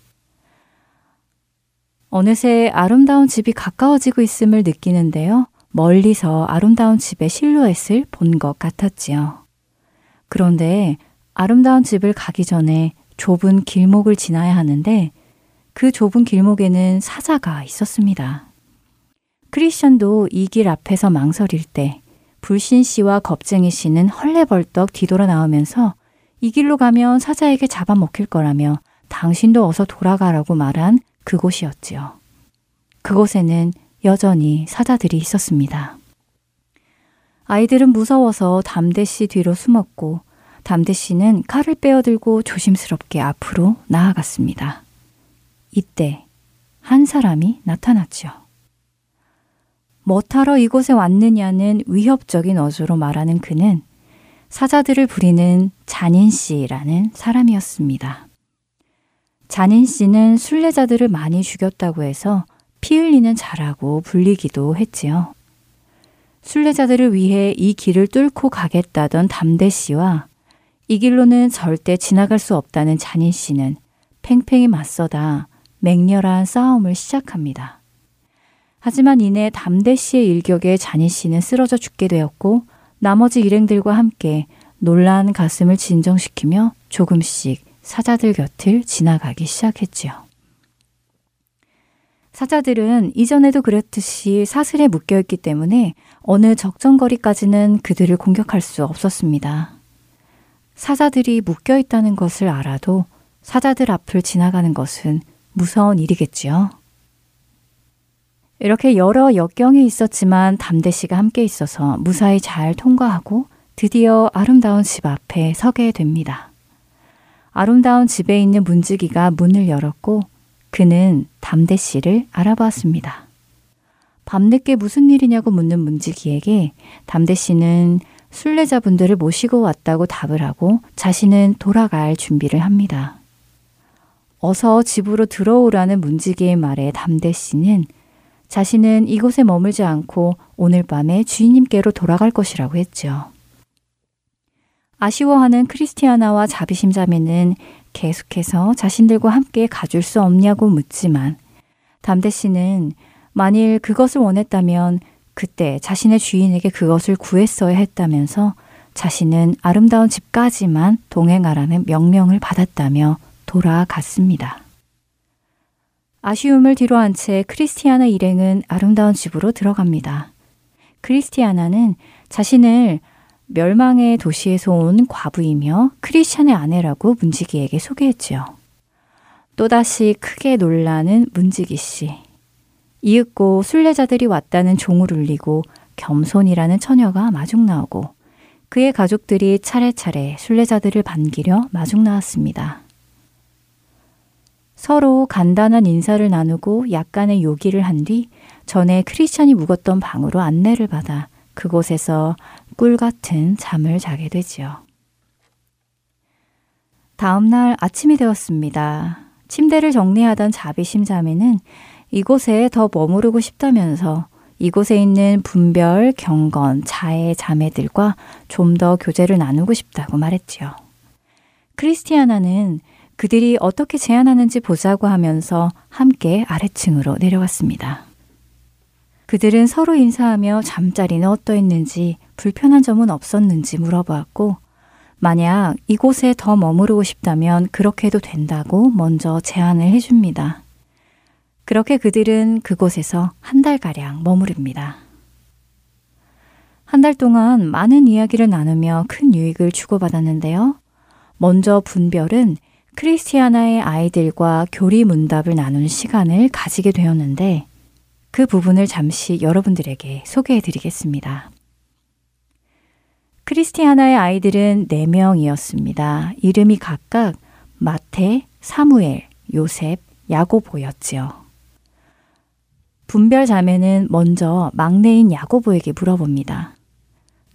[SPEAKER 6] 어느새 아름다운 집이 가까워지고 있음을 느끼는데요. 멀리서 아름다운 집의 실루엣을 본 것 같았지요. 그런데 아름다운 집을 가기 전에 좁은 길목을 지나야 하는데 그 좁은 길목에는 사자가 있었습니다. 크리스천도 이 길 앞에서 망설일 때 불신 씨와 겁쟁이 씨는 헐레벌떡 뒤돌아 나오면서 이 길로 가면 사자에게 잡아먹힐 거라며 당신도 어서 돌아가라고 말한 그곳이었지요. 그곳에는 여전히 사자들이 있었습니다. 아이들은 무서워서 담대 씨 뒤로 숨었고 담대 씨는 칼을 빼어들고 조심스럽게 앞으로 나아갔습니다. 이때 한 사람이 나타났죠. 뭐하러 이곳에 왔느냐는 위협적인 어조로 말하는 그는 사자들을 부리는 잔인 씨라는 사람이었습니다. 잔인 씨는 순례자들을 많이 죽였다고 해서 피 흘리는 자라고 불리기도 했지요. 순례자들을 위해 이 길을 뚫고 가겠다던 담대 씨와 이 길로는 절대 지나갈 수 없다는 잔인 씨는 팽팽히 맞서다 맹렬한 싸움을 시작합니다. 하지만 이내 담대 씨의 일격에 잔인 씨는 쓰러져 죽게 되었고 나머지 일행들과 함께 놀란 가슴을 진정시키며 조금씩 사자들 곁을 지나가기 시작했지요. 사자들은 이전에도 그랬듯이 사슬에 묶여 있기 때문에 어느 적정거리까지는 그들을 공격할 수 없었습니다. 사자들이 묶여 있다는 것을 알아도 사자들 앞을 지나가는 것은 무서운 일이겠지요. 이렇게 여러 역경이 있었지만 담대 씨가 함께 있어서 무사히 잘 통과하고 드디어 아름다운 집 앞에 서게 됩니다. 아름다운 집에 있는 문지기가 문을 열었고 그는 담대 씨를 알아보았습니다. 밤늦게 무슨 일이냐고 묻는 문지기에게 담대 씨는 순례자분들을 모시고 왔다고 답을 하고 자신은 돌아갈 준비를 합니다. 어서 집으로 들어오라는 문지기의 말에 담대 씨는 자신은 이곳에 머물지 않고 오늘 밤에 주인님께로 돌아갈 것이라고 했죠. 아쉬워하는 크리스티아나와 자비심 자매는 계속해서 자신들과 함께 가줄 수 없냐고 묻지만 담대 씨는 만일 그것을 원했다면 그때 자신의 주인에게 그것을 구했어야 했다면서 자신은 아름다운 집까지만 동행하라는 명령을 받았다며 돌아갔습니다. 아쉬움을 뒤로한 채 크리스티아나 일행은 아름다운 집으로 들어갑니다. 크리스티아나는 자신을 멸망의 도시에서 온 과부이며 크리스찬의 아내라고 문지기에게 소개했지요. 또다시 크게 놀라는 문지기 씨. 이윽고 순례자들이 왔다는 종을 울리고 겸손이라는 처녀가 마중 나오고 그의 가족들이 차례차례 순례자들을 반기려 마중 나왔습니다. 서로 간단한 인사를 나누고 약간의 요기를 한 뒤 전에 크리스찬이 묵었던 방으로 안내를 받아 그곳에서 꿀 같은 잠을 자게 되지요. 다음 날 아침이 되었습니다. 침대를 정리하던 자비심 자매는 이곳에 더 머무르고 싶다면서 이곳에 있는 분별, 경건, 자애 자매들과 좀 더 교제를 나누고 싶다고 말했지요. 크리스티아나는 그들이 어떻게 제안하는지 보자고 하면서 함께 아래층으로 내려왔습니다. 그들은 서로 인사하며 잠자리는 어떠했는지 불편한 점은 없었는지 물어보았고 만약 이곳에 더 머무르고 싶다면 그렇게 해도 된다고 먼저 제안을 해줍니다. 그렇게 그들은 그곳에서 한 달가량 머무릅니다. 한 달 동안 많은 이야기를 나누며 큰 유익을 주고받았는데요. 먼저 분별은 크리스티아나의 아이들과 교리 문답을 나눈 시간을 가지게 되었는데 그 부분을 잠시 여러분들에게 소개해 드리겠습니다. 크리스티아나의 아이들은 4명이었습니다. 이름이 각각 마테, 사무엘, 요셉, 야고보였지요. 분별 자매는 먼저 막내인 야고보에게 물어봅니다.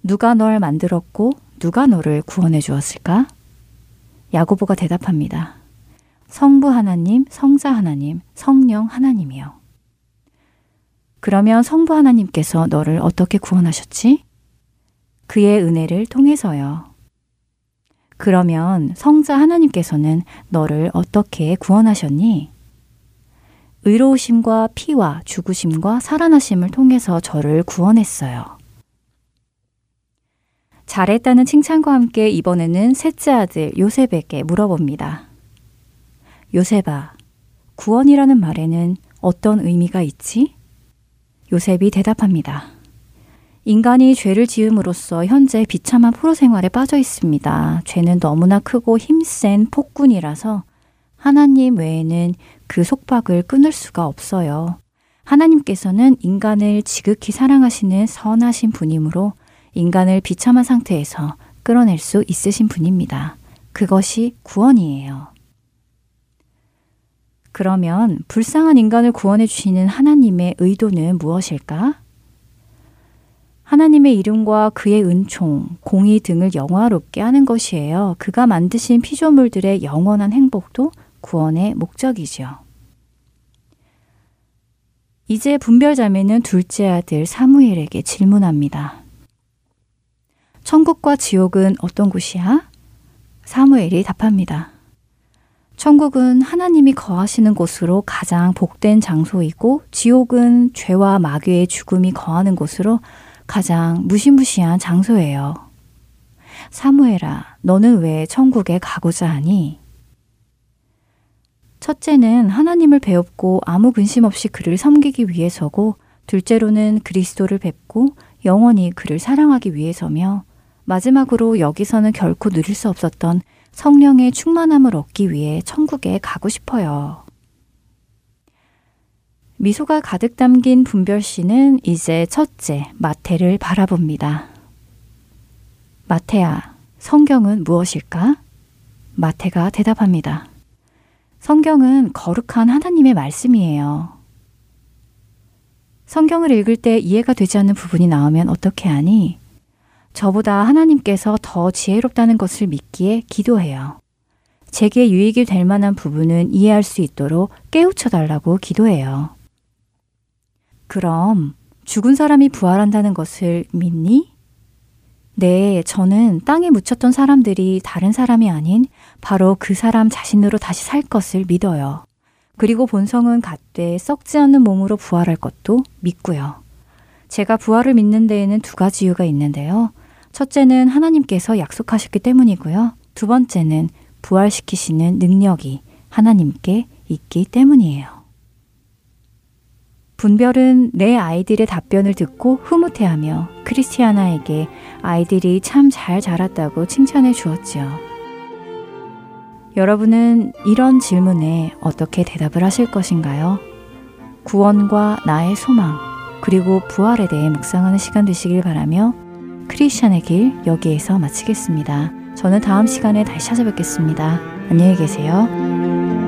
[SPEAKER 6] 누가 널 만들었고 누가 너를 구원해 주었을까? 야고보가 대답합니다. 성부 하나님, 성자 하나님, 성령 하나님이요. 그러면 성부 하나님께서 너를 어떻게 구원하셨지? 그의 은혜를 통해서요. 그러면 성자 하나님께서는 너를 어떻게 구원하셨니? 의로우심과 피와 죽으심과 살아나심을 통해서 저를 구원했어요. 잘했다는 칭찬과 함께 이번에는 셋째 아들 요셉에게 물어봅니다. 요셉아, 구원이라는 말에는 어떤 의미가 있지? 요셉이 대답합니다. 인간이 죄를 지음으로써 현재 비참한 포로 생활에 빠져 있습니다. 죄는 너무나 크고 힘센 폭군이라서 하나님 외에는 그 속박을 끊을 수가 없어요. 하나님께서는 인간을 지극히 사랑하시는 선하신 분이므로 인간을 비참한 상태에서 끌어낼 수 있으신 분입니다. 그것이 구원이에요. 그러면 불쌍한 인간을 구원해 주시는 하나님의 의도는 무엇일까? 하나님의 이름과 그의 은총, 공의 등을 영화롭게 하는 것이에요. 그가 만드신 피조물들의 영원한 행복도 구원의 목적이지요. 이제 분별자매는 둘째 아들 사무엘에게 질문합니다. 천국과 지옥은 어떤 곳이야? 사무엘이 답합니다. 천국은 하나님이 거하시는 곳으로 가장 복된 장소이고 지옥은 죄와 마귀의 죽음이 거하는 곳으로 가장 무시무시한 장소예요. 사무엘아, 너는 왜 천국에 가고자 하니? 첫째는 하나님을 배웠고 아무 근심 없이 그를 섬기기 위해서고, 둘째로는 그리스도를 뵙고 영원히 그를 사랑하기 위해서며, 마지막으로 여기서는 결코 누릴 수 없었던 성령의 충만함을 얻기 위해 천국에 가고 싶어요. 미소가 가득 담긴 분별 씨는 이제 첫째 마태를 바라봅니다. 마태야, 성경은 무엇일까? 마태가 대답합니다. 성경은 거룩한 하나님의 말씀이에요. 성경을 읽을 때 이해가 되지 않는 부분이 나오면 어떻게 하니? 저보다 하나님께서 더 지혜롭다는 것을 믿기에 기도해요. 제게 유익이 될 만한 부분은 이해할 수 있도록 깨우쳐 달라고 기도해요. 그럼 죽은 사람이 부활한다는 것을 믿니? 네, 저는 땅에 묻혔던 사람들이 다른 사람이 아닌 바로 그 사람 자신으로 다시 살 것을 믿어요. 그리고 본성은 같되 썩지 않는 몸으로 부활할 것도 믿고요. 제가 부활을 믿는 데에는 두 가지 이유가 있는데요. 첫째는 하나님께서 약속하셨기 때문이고요. 두 번째는 부활시키시는 능력이 하나님께 있기 때문이에요. 분별은 내 아이들의 답변을 듣고 흐뭇해하며 크리스티아나에게 아이들이 참 잘 자랐다고 칭찬해 주었지요. 여러분은 이런 질문에 어떻게 대답을 하실 것인가요? 구원과 나의 소망, 그리고 부활에 대해 묵상하는 시간 되시길 바라며 크리스찬의 길 여기에서 마치겠습니다. 저는 다음 시간에 다시 찾아뵙겠습니다. 안녕히 계세요.